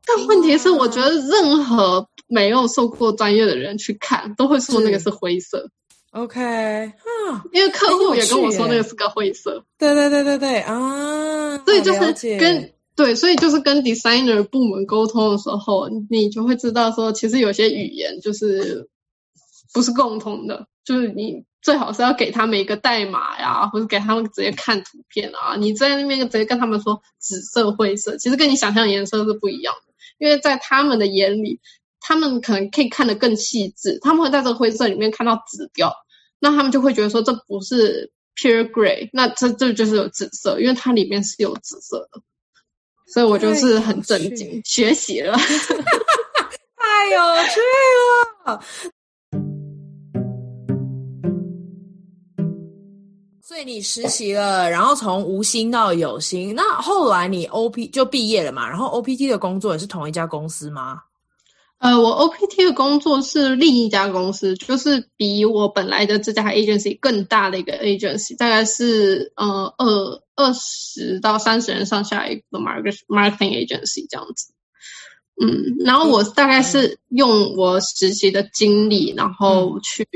但问题是，我觉得任何没有受过专业的人去看，都会说那个是灰色。OK，啊，因为客户也跟我说那个是个灰色。对对对对对啊，所以就是跟。对，所以就是跟 designer 部门沟通的时候，你就会知道说，其实有些语言就是不是共通的，就是你最好是要给他们一个代码呀，或者给他们直接看图片啊。你在那边直接跟他们说紫色、灰色，其实跟你想象颜色是不一样的，因为在他们的眼里，他们可能可以看得更细致，他们会在这个灰色里面看到紫调，那他们就会觉得说这不是 pure gray，那这这就是有紫色，因为它里面是有紫色的。所以我就是很震惊，学习了，太有趣了。所以你实习了，然后从无薪到有薪，那后来你 OP 就毕业了嘛？然后 OPT 的工作也是同一家公司吗？呃，我 OPT 的工作是另一家公司，就是比我本来的这家 agency 更大的一个 agency，大概是呃二二十到三十人上下一个 market marketing agency 这样子。嗯，然后我大概是用我实习的经历，然后去、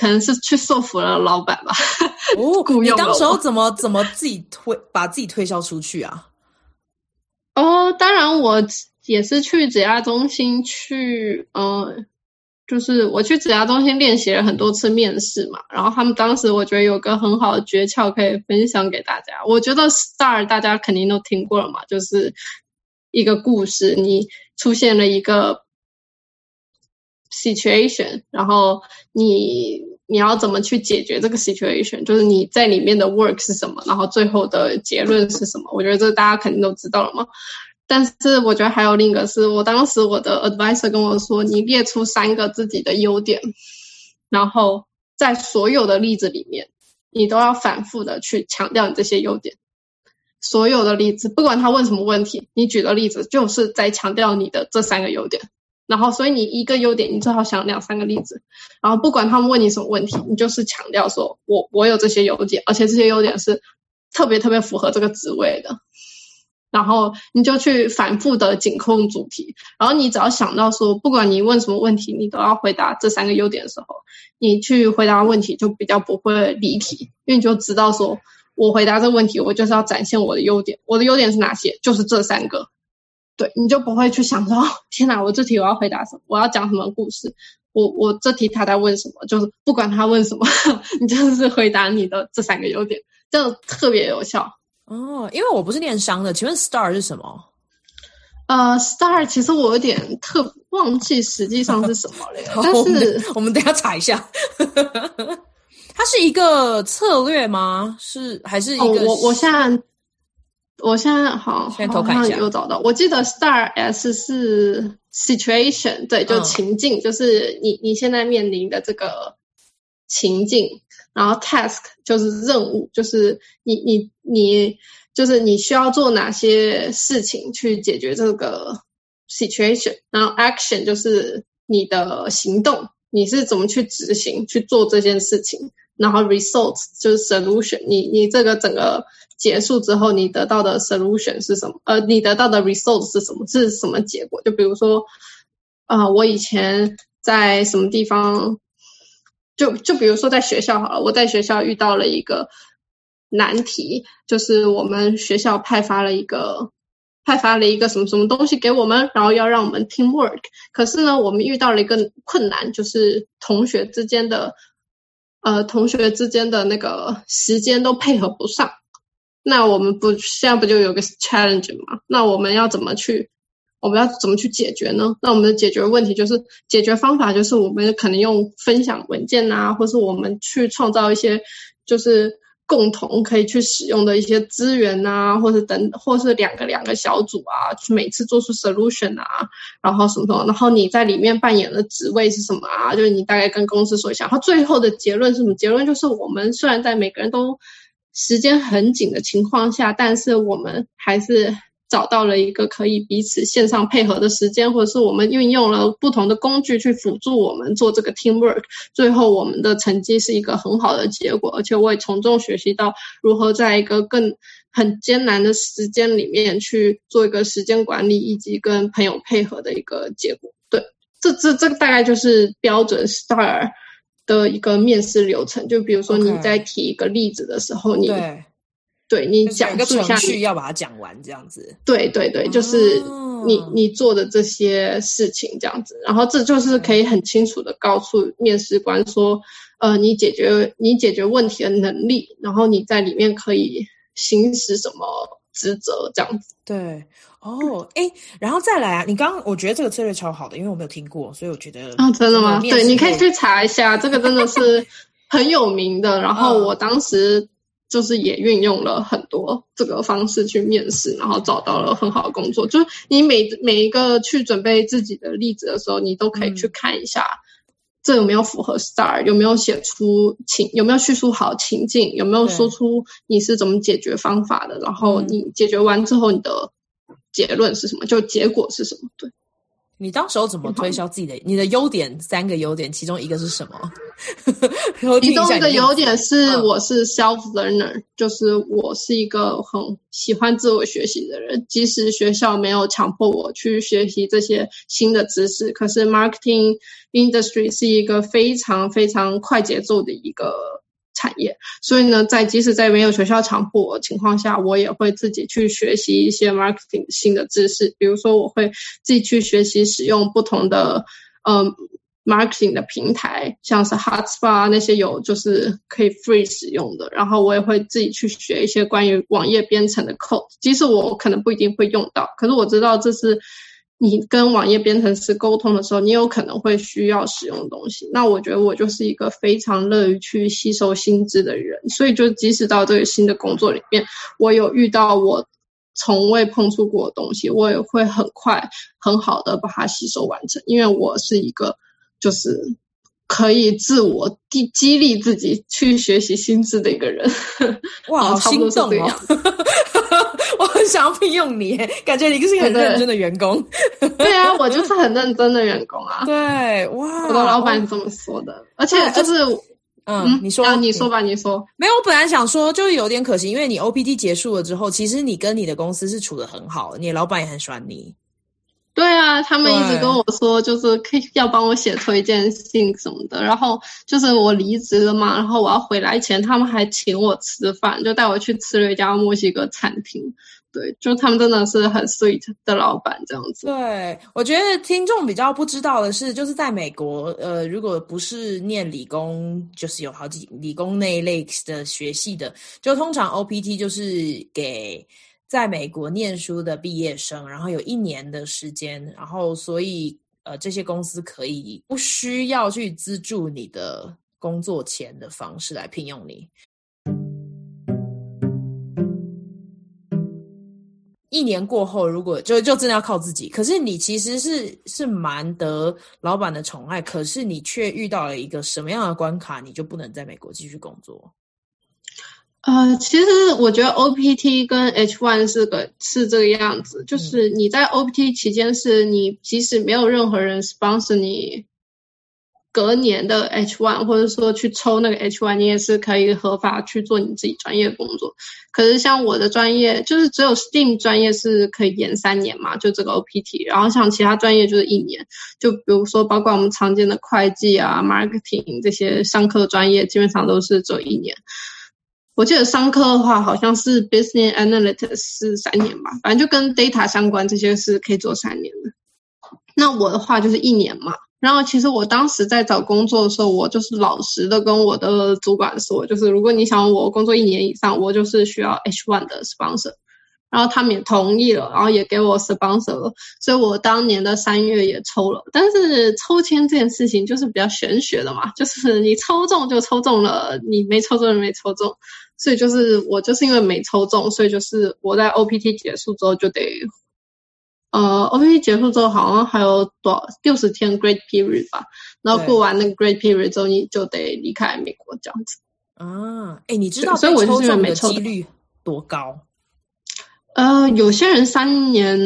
可能是去说服了老板吧。哦，你当时候怎么怎么自己推把自己推销出去啊？哦，当然我。也是去指压中心去，呃，就是我去指压中心练习了很多次面试嘛。然后他们当时我觉得有个很好的诀窍可以分享给大家。我觉得 STAR 大家肯定都听过了嘛，就是一个故事，你出现了一个 situation，然后你你要怎么去解决这个 situation，就是你在里面的 work 是什么，然后最后的结论是什么。我觉得这大家肯定都知道了嘛。但是我觉得还有另一个是，我当时我的 advisor 跟我说，你列出三个自己的优点，然后在所有的例子里面，你都要反复的去强调你这些优点。所有的例子，不管他问什么问题，你举的例子就是在强调你的这三个优点。然后，所以你一个优点，你最好想两三个例子。然后，不管他们问你什么问题，你就是强调说我我有这些优点，而且这些优点是特别特别符合这个职位的。然后你就去反复的紧扣主题，然后你只要想到说，不管你问什么问题，你都要回答这三个优点的时候，你去回答问题就比较不会离题，因为你就知道说，我回答这个问题，我就是要展现我的优点，我的优点是哪些？就是这三个，对，你就不会去想说，天哪，我这题我要回答什么？我要讲什么故事？我我这题他在问什么？就是不管他问什么，你就是回答你的这三个优点，这样特别有效。哦，因为我不是念商的，请问 STAR 是什么？呃，STAR 其实我有点特忘记实际上是什么了，但是我们，我们等下查一下。它是一个策略吗？是还是一个？哦、我我现在我现在好，先偷看一下，有找到。我记得 STAR S 是 situation，对，就情境，嗯、就是你你现在面临的这个情境，然后 task 就是任务，就是你你你就是你需要做哪些事情去解决这个 situation，然后 action 就是你的行动，你是怎么去执行去做这件事情，然后，result 就是 solution，你你这个整个结束之后，你得到的 solution 是什么？呃，你得到的 result 是什么？是什么结果？就比如说，啊、我以前在什么地方？就就比如说在学校好了，我在学校遇到了一个难题，就是我们学校派发了一个派发了一个什么什么东西给我们，然后要让我们 teamwork。可是呢，我们遇到了一个困难，就是同学之间的呃同学之间的那个时间都配合不上。那我们不现在不就有个 challenge 吗？那我们要怎么去？我们要怎么去解决呢？那我们的解决问题就是解决方法就是我们可能用分享文件啊，或是我们去创造一些就是共同可以去使用的一些资源啊，或是等，或是两个两个小组啊，去每次做出 solution 啊，然后什么什么，然后你在里面扮演的职位是什么啊？就是你大概跟公司说一下，然后最后的结论是什么？结论就是我们虽然在每个人都时间很紧的情况下，但是我们还是。找到了一个可以彼此线上配合的时间，或者是我们运用了不同的工具去辅助我们做这个 teamwork，最后我们的成绩是一个很好的结果，而且我也从中学习到如何在一个更很艰难的时间里面去做一个时间管理，以及跟朋友配合的一个结果。对，这这这个大概就是标准 STAR 的一个面试流程。就比如说你在提一个例子的时候，你。对，你讲述一下，你要把它讲完这样子。对对对，就是你、哦、你做的这些事情这样子，然后这就是可以很清楚的告诉面试官说，呃，你解决你解决问题的能力，然后你在里面可以行使什么职责这样子。对，哦，哎，然后再来啊，你刚刚我觉得这个策略超好的，因为我没有听过，所以我觉得啊、哦，真的吗？对，你可以去查一下，这个真的是 很有名的。然后我当时。就是也运用了很多这个方式去面试，然后找到了很好的工作。就是你每每一个去准备自己的例子的时候，你都可以去看一下，这有没有符合 STAR，有没有写出情，有没有叙述好情境，有没有说出你是怎么解决方法的，然后你解决完之后，你的结论是什么，就结果是什么？对。你当时候怎么推销自己的？你的优点三个优点，其中一个是什么？其中一个优点是我是 self learner，、嗯、就是我是一个很喜欢自我学习的人。即使学校没有强迫我去学习这些新的知识，可是 marketing industry 是一个非常非常快节奏的一个。产业，所以呢，在即使在没有学校强迫我的情况下，我也会自己去学习一些 marketing 新的知识。比如说，我会自己去学习使用不同的嗯 marketing 的平台，像是 HubSpot 那些有就是可以 free 使用的。然后我也会自己去学一些关于网页编程的 code，即使我可能不一定会用到，可是我知道这是。你跟网页编程师沟通的时候，你有可能会需要使用的东西。那我觉得我就是一个非常乐于去吸收新知的人，所以就即使到这个新的工作里面，我有遇到我从未碰触过的东西，我也会很快很好的把它吸收完成，因为我是一个就是可以自我激激励自己去学习新知的一个人。哇，好 心动哦！想要聘用你，感觉你就是一个很认真的员工。对，啊，我就是很认真的员工啊。对，哇，我的老板是这么说的。而且就是，嗯，嗯，你说，啊，你说吧，你说。没有，我本来想说，就是有点可惜，因为你 OPT 结束了之后，其实你跟你的公司是处的很好，你的老板也很喜欢你。对啊，他们一直跟我说，就是可以要帮我写推荐信什么的。然后就是我离职了嘛，然后我要回来前，他们还请我吃饭，就带我去吃了一家墨西哥餐厅。对，就他们真的是很 sweet 的老板这样子。对，我觉得听众比较不知道的是，就是在美国，呃，如果不是念理工，就是有好几理工那一类的学系的，就通常 OPT 就是给。在美国念书的毕业生，然后有一年的时间，然后所以呃，这些公司可以不需要去资助你的工作钱的方式来聘用你。一年过后，如果就就真的要靠自己，可是你其实是是蛮得老板的宠爱，可是你却遇到了一个什么样的关卡，你就不能在美国继续工作？呃，其实我觉得 OPT 跟 H one 是个是这个样子，就是你在 OPT 期间，是你即使没有任何人 sponsor 你。隔年的 H1，或者说去抽那个 H1，你也是可以合法去做你自己专业工作。可是像我的专业，就是只有 STEAM 专业是可以延三年嘛，就这个 OPT。然后像其他专业就是一年，就比如说包括我们常见的会计啊、marketing 这些商科专业，基本上都是只有一年。我记得商科的话，好像是 Business Analytics 是三年吧，反正就跟 data 相关这些是可以做三年的。那我的话就是一年嘛。然后其实我当时在找工作的时候，我就是老实的跟我的主管说，就是如果你想我工作一年以上，我就是需要 H one 的 sponsor。然后他们也同意了，然后也给我 sponsor 了，所以我当年的三月也抽了。但是抽签这件事情就是比较玄学的嘛，就是你抽中就抽中了，你没抽中就没抽中。所以就是我就是因为没抽中，所以就是我在 OPT 结束之后就得。呃，OPT 结束之后好像还有多少六十天 Great Period 吧，然后过完那个 Great Period 之后，你就得离开美国这样子。啊，哎，你知道所以我抽中的几率多高？呃，有些人三年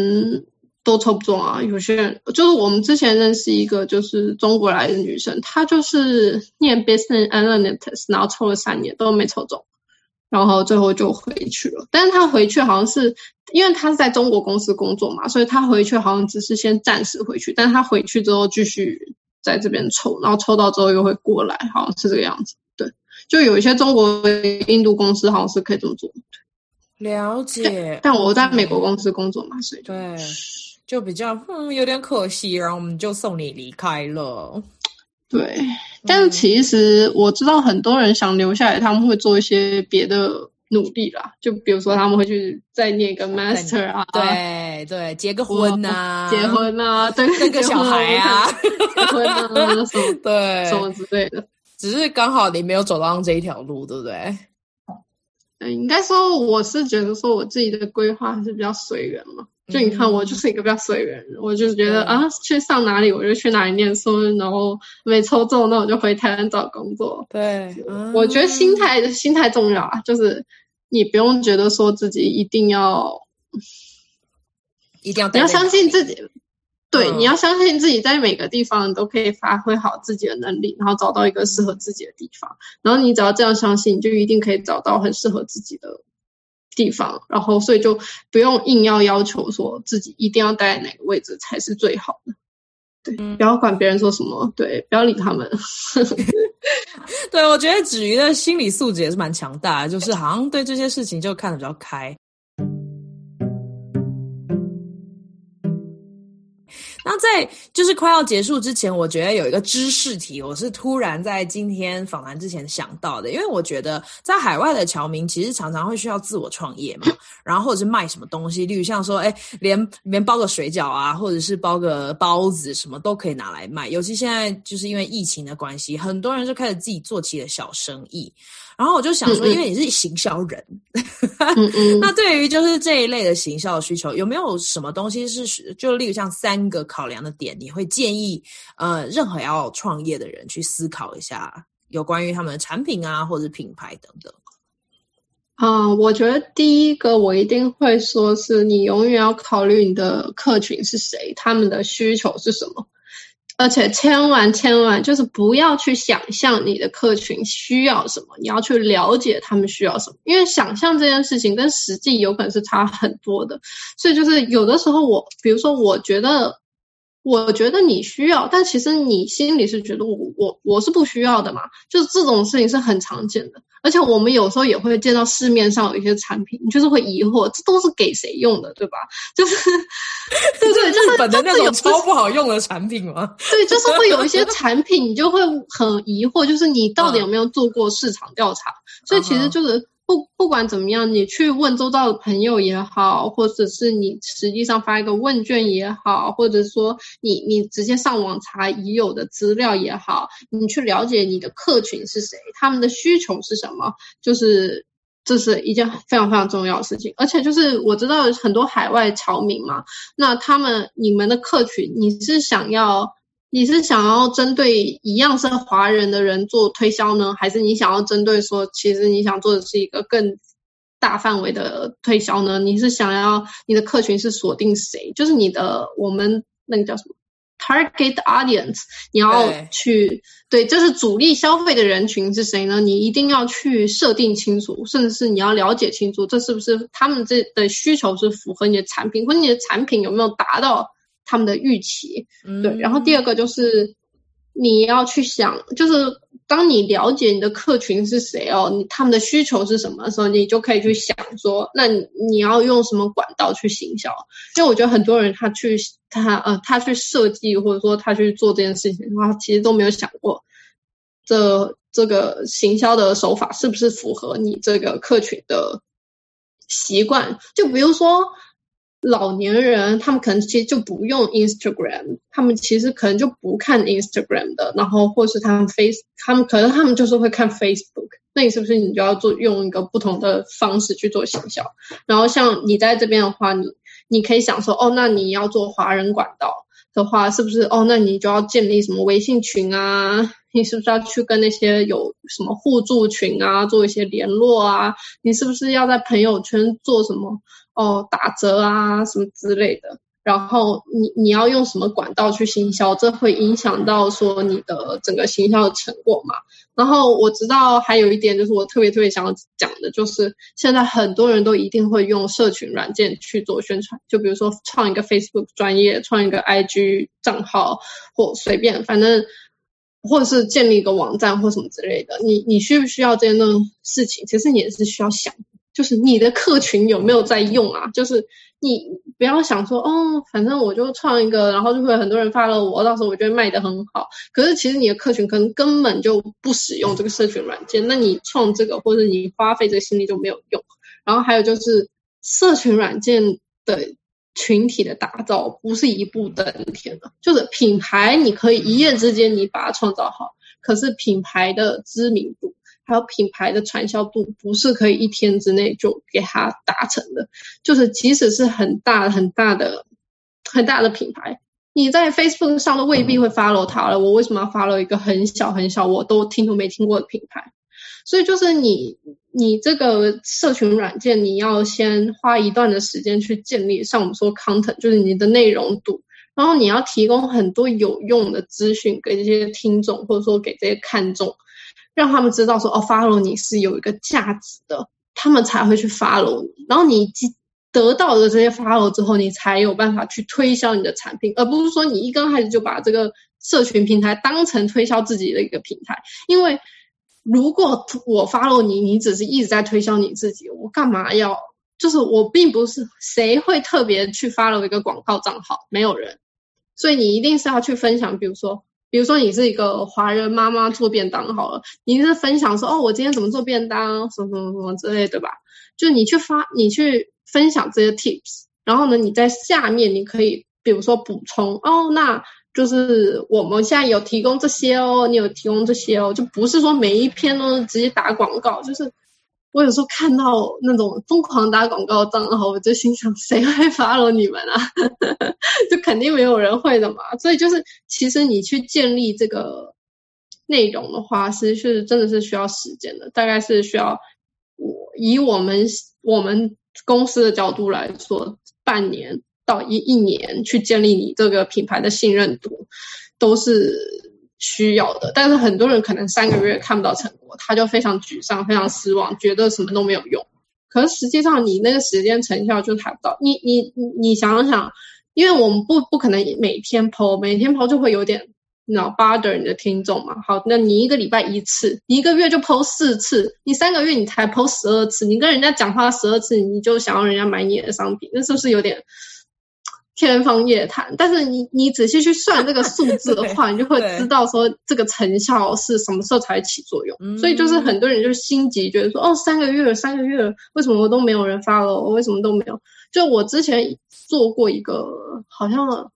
都抽不中啊，有些人就是我们之前认识一个就是中国来的女生，她就是念 Business Analytics，然后抽了三年都没抽中。然后最后就回去了，但是他回去好像是因为他是在中国公司工作嘛，所以他回去好像只是先暂时回去，但是他回去之后继续在这边抽，然后抽到之后又会过来，好像是这个样子。对，就有一些中国、印度公司好像是可以这么做。了解，但我在美国公司工作嘛，所以就对，就比较嗯有点可惜，然后我们就送你离开了。对，但是其实我知道很多人想留下来，他们会做一些别的努力啦。就比如说他们会去再念一个 master 啊，对对，结个婚呐、啊，结婚啊，对，生个小孩啊，结婚啊，什么 对，什么之类的。只是刚好你没有走到这一条路，对不对？嗯，应该说我是觉得说我自己的规划还是比较随缘嘛。就你看，我就是一个比较随缘人，我就是觉得啊，去上哪里我就去哪里念书，然后没抽中，那我就回台湾找工作。对，我觉得心态心态重要啊，就是你不用觉得说自己一定要，一定要，你要相信自己。对，你要相信自己，在每个地方都可以发挥好自己的能力，然后找到一个适合自己的地方。然后你只要这样相信，你就一定可以找到很适合自己的。地方，然后所以就不用硬要要求说自己一定要待在哪个位置才是最好的，对，不要管别人说什么，对，不要理他们。对，我觉得子瑜的心理素质也是蛮强大的，就是好像对这些事情就看得比较开。那在就是快要结束之前，我觉得有一个知识题，我是突然在今天访谈之前想到的，因为我觉得在海外的侨民其实常常会需要自我创业嘛，然后或者是卖什么东西，例如像说，哎，连连包个水饺啊，或者是包个包子，什么都可以拿来卖。尤其现在就是因为疫情的关系，很多人就开始自己做起了小生意。然后我就想说，因为你是行销人，嗯嗯那对于就是这一类的行销的需求，有没有什么东西是就例如像三个考量的点，你会建议呃任何要创业的人去思考一下，有关于他们的产品啊或者品牌等等。啊、嗯，我觉得第一个我一定会说是你永远要考虑你的客群是谁，他们的需求是什么。而且千万千万就是不要去想象你的客群需要什么，你要去了解他们需要什么，因为想象这件事情跟实际有可能是差很多的。所以就是有的时候我，比如说我觉得，我觉得你需要，但其实你心里是觉得我我我是不需要的嘛，就是这种事情是很常见的。而且我们有时候也会见到市面上有一些产品，你就是会疑惑，这都是给谁用的，对吧？就是，对对，就是日本的那种超不好用的产品吗？对，就是会有一些产品，你就会很疑惑，就是你到底有没有做过市场调查？所以其实就是。不不管怎么样，你去问周遭的朋友也好，或者是你实际上发一个问卷也好，或者说你你直接上网查已有的资料也好，你去了解你的客群是谁，他们的需求是什么，就是这是一件非常非常重要的事情。而且就是我知道很多海外侨民嘛，那他们你们的客群，你是想要你是想要针对一样是华人的人做推销呢，还是你想要针对说，其实你想做的是一个更大范围的推销呢？你是想要你的客群是锁定谁？就是你的我们那个叫什么？Target audience，你要去对，这、就是主力消费的人群是谁呢？你一定要去设定清楚，甚至是你要了解清楚，这是不是他们这的需求是符合你的产品，或者你的产品有没有达到他们的预期？嗯、对。然后第二个就是你要去想，就是。当你了解你的客群是谁哦，你他们的需求是什么的时候，你就可以去想说，那你你要用什么管道去行销？因为我觉得很多人他去他呃他去设计或者说他去做这件事情的话，其实都没有想过这这个行销的手法是不是符合你这个客群的习惯。就比如说。老年人他们可能其实就不用 Instagram，他们其实可能就不看 Instagram 的，然后或是他们 Face，他们可能他们就是会看 Facebook。那你是不是你就要做用一个不同的方式去做行销？然后像你在这边的话，你你可以想说，哦，那你要做华人管道的话，是不是？哦，那你就要建立什么微信群啊？你是不是要去跟那些有什么互助群啊做一些联络啊？你是不是要在朋友圈做什么？哦，打折啊，什么之类的。然后你你要用什么管道去行销，这会影响到说你的整个行销的成果嘛。然后我知道还有一点，就是我特别特别想要讲的，就是现在很多人都一定会用社群软件去做宣传，就比如说创一个 Facebook 专业，创一个 IG 账号，或随便，反正或者是建立一个网站或什么之类的。你你需不需要这样的事情？其实你也是需要想。就是你的客群有没有在用啊？就是你不要想说哦，反正我就创一个，然后就会有很多人发了我，到时候我就会卖得很好。可是其实你的客群可能根本就不使用这个社群软件，那你创这个或者你花费这个心力就没有用。然后还有就是社群软件的群体的打造不是一步登天的，就是品牌你可以一夜之间你把它创造好，可是品牌的知名度。还有品牌的传销度不是可以一天之内就给它达成的，就是即使是很大很大的很大的品牌，你在 Facebook 上都未必会 follow 它了。我为什么要 follow 一个很小很小我都听都没听过的品牌？所以就是你你这个社群软件，你要先花一段的时间去建立，像我们说 content，就是你的内容度，然后你要提供很多有用的资讯给这些听众，或者说给这些看众。让他们知道说哦，follow 你是有一个价值的，他们才会去 follow 你。然后你得到的这些 follow 之后，你才有办法去推销你的产品，而不是说你一刚开始就把这个社群平台当成推销自己的一个平台。因为如果我 follow 你，你只是一直在推销你自己，我干嘛要？就是我并不是谁会特别去 follow 一个广告账号，没有人。所以你一定是要去分享，比如说。比如说你是一个华人妈妈做便当好了，你是分享说哦，我今天怎么做便当，什么什么什么之类的，吧？就你去发，你去分享这些 tips，然后呢，你在下面你可以比如说补充哦，那就是我们现在有提供这些哦，你有提供这些哦，就不是说每一篇都直接打广告，就是。我有时候看到那种疯狂打广告账号，我就心想，谁会 follow 你们啊？就肯定没有人会的嘛。所以就是，其实你去建立这个内容的话，其实是真的是需要时间的，大概是需要我以我们我们公司的角度来说，半年到一一年去建立你这个品牌的信任度，都是。需要的，但是很多人可能三个月看不到成果，他就非常沮丧、非常失望，觉得什么都没有用。可是实际上，你那个时间成效就达不到。你你你想想，因为我们不不可能每天 po，每天 po 就会有点脑 bother 你的听众嘛。好，那你一个礼拜一次，一个月就 po 四次，你三个月你才 po 十二次，你跟人家讲话十二次，你就想要人家买你的商品，那是不是有点？天方夜谭，但是你你仔细去算这个数字的 话，你就会知道说这个成效是什么时候才会起作用。所以就是很多人就心急，觉得说哦，三个月了，三个月了，为什么我都没有人 follow？我为什么都没有？就我之前做过一个好像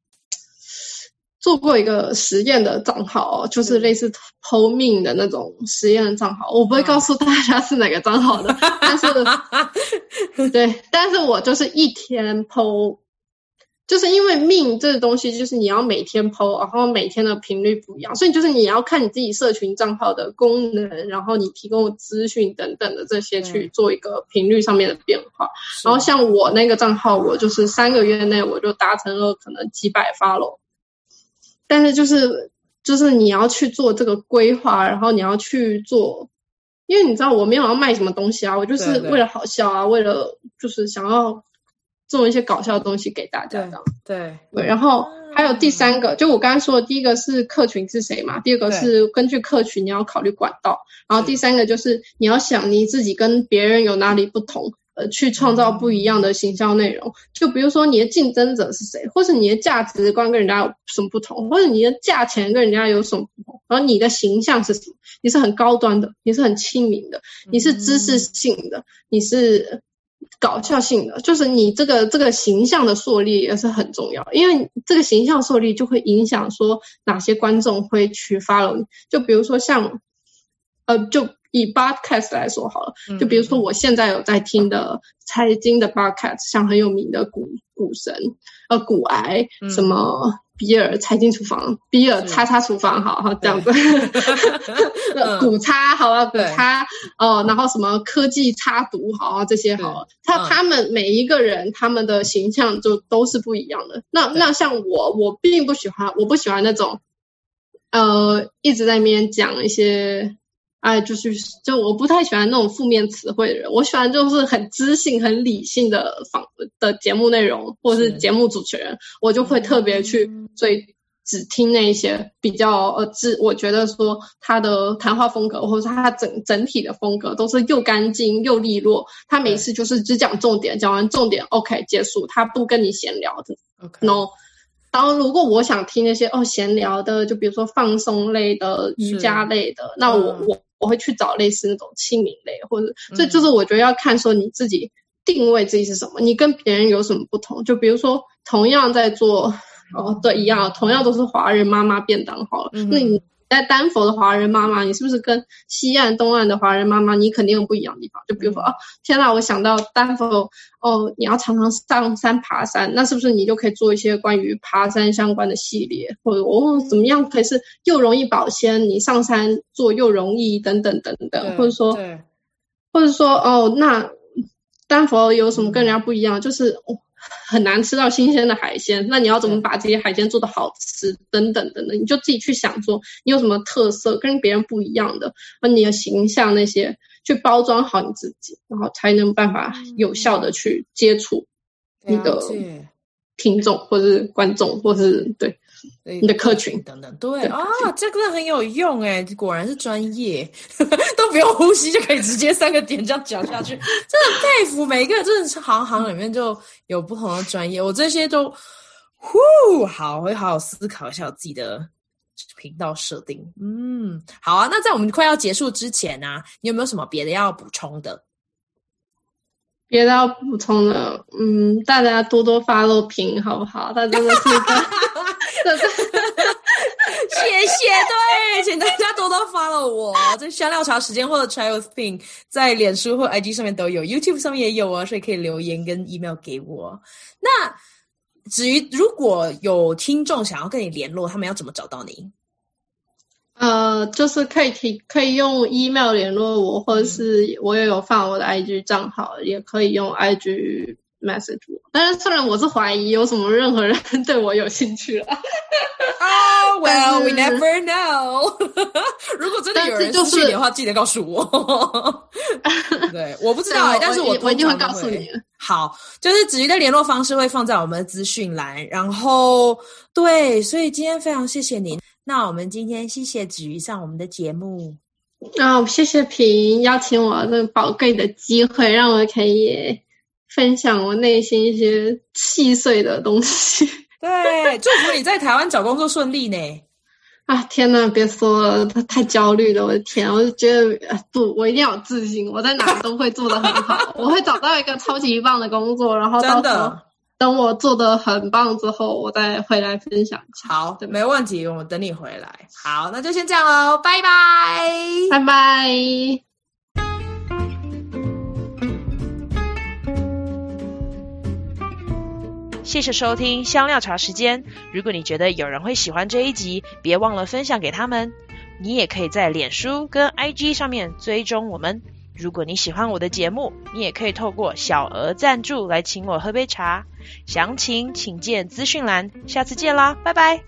做过一个实验的账号，就是类似 PO 命的那种实验的账号。我不会告诉大家是哪个账号的，但是 对，但是我就是一天 PO。就是因为命这个东西，就是你要每天 po，然后每天的频率不一样，所以就是你要看你自己社群账号的功能，然后你提供的资讯等等的这些去做一个频率上面的变化。然后像我那个账号，我就是三个月内我就达成了可能几百 follow，但是就是就是你要去做这个规划，然后你要去做，因为你知道我没有要卖什么东西啊，我就是为了好笑啊，为了就是想要。做一些搞笑的东西给大家，这样对对，对。然后还有第三个，就我刚才说的，第一个是客群是谁嘛，第二个是根据客群你要考虑管道，然后第三个就是你要想你自己跟别人有哪里不同，呃，去创造不一样的行销内容。就比如说你的竞争者是谁，或是你的价值观跟人家有什么不同，或者你的价钱跟人家有什么不同，然后你的形象是什么？你是很高端的，你是很亲民的，你是知识性的，你是。搞笑性的，就是你这个这个形象的树立也是很重要，因为这个形象树立就会影响说哪些观众会去 follow 你。就比如说像，呃，就以 podcast 来说好了，就比如说我现在有在听的财经的 podcast，像很有名的股股神，呃，股癌什么。比尔财经厨房，比尔叉叉厨房，好好这样子，股叉好啊，股叉哦，然后什么科技插毒，好啊，这些好，他他们每一个人他们的形象就都是不一样的。那那像我，我并不喜欢，我不喜欢那种，呃，一直在那边讲一些。哎，就是就我不太喜欢那种负面词汇的人，我喜欢就是很知性、很理性的访的节目内容，或者是节目主持人，我就会特别去追，只听那一些比较呃，知我觉得说他的谈话风格，或者是他整整体的风格都是又干净又利落，他每次就是只讲重点，讲完重点，OK 结束，他不跟你闲聊的，OK，No。然后，如果我想听那些哦闲聊的，就比如说放松类的、瑜伽类的，那我、嗯、我我会去找类似那种清明类，或者所以就是我觉得要看说你自己定位自己是什么，你跟别人有什么不同。就比如说同样在做哦对一样，同样都是华人妈妈便当好了，嗯、那你。在丹佛的华人妈妈，你是不是跟西岸、东岸的华人妈妈，你肯定有不一样的地方？就比如说，哦，天哪，我想到丹佛，哦，你要常常上山爬山，那是不是你就可以做一些关于爬山相关的系列？或者，哦，怎么样可以是又容易保鲜，你上山做又容易，等等等等，或者说，或者说，哦，那丹佛有什么跟人家不一样？就是。哦很难吃到新鲜的海鲜，那你要怎么把这些海鲜做的好吃？等等等等，你就自己去想说，你有什么特色跟别人不一样的，和你的形象那些，去包装好你自己，然后才能办法有效的去接触你的听众或者是观众，或者是对。你的客群等等，对啊，这个很有用哎，果然是专业，都不用呼吸就可以直接三个点这样讲下去，真的佩服每一个人，真的是行行里面就有不同的专业，我这些都呼好，我会好好思考一下我自己的频道设定。嗯，好啊，那在我们快要结束之前呢、啊，你有没有什么别的要补充的？别的要补充的，嗯，大家多多 follow 屏好不好？他真的是。谢谢，对，请大家多多 follow 我，这香料茶时间或者 Chai with Ping，在脸书或 IG 上面都有，YouTube 上面也有啊，所以可以留言跟 email 给我。那至于如果有听众想要跟你联络，他们要怎么找到你？呃，就是可以提，可以用 email 联络我，或者是我也有放我的 IG 账号，嗯、也可以用 IG。Message 我，但是虽然我是怀疑有什么任何人 对我有兴趣了。Oh well, we never know。如果真的有人兴趣的话，记得告诉我。对，我不知道，但是我我一定会告诉你。好，就是子瑜的联络方式会放在我们的资讯栏。然后，对，所以今天非常谢谢您。那我们今天谢谢子瑜上我们的节目。啊，谢谢平邀请我这个宝贵的机会，让我可以。分享我内心一些细碎的东西。对，祝福你在台湾找工作顺利呢。啊，天哪，别说了，他太焦虑了，我的天，我就觉得不，我一定要有自信，我在哪都会做得很好，我会找到一个超级棒的工作，然后到时候等我做的很棒之后，我再回来分享。好，对，没问题，我等你回来。好，那就先这样喽，拜拜，拜拜。谢谢收听香料茶时间。如果你觉得有人会喜欢这一集，别忘了分享给他们。你也可以在脸书跟 IG 上面追踪我们。如果你喜欢我的节目，你也可以透过小额赞助来请我喝杯茶。详情请见资讯栏。下次见啦，拜拜。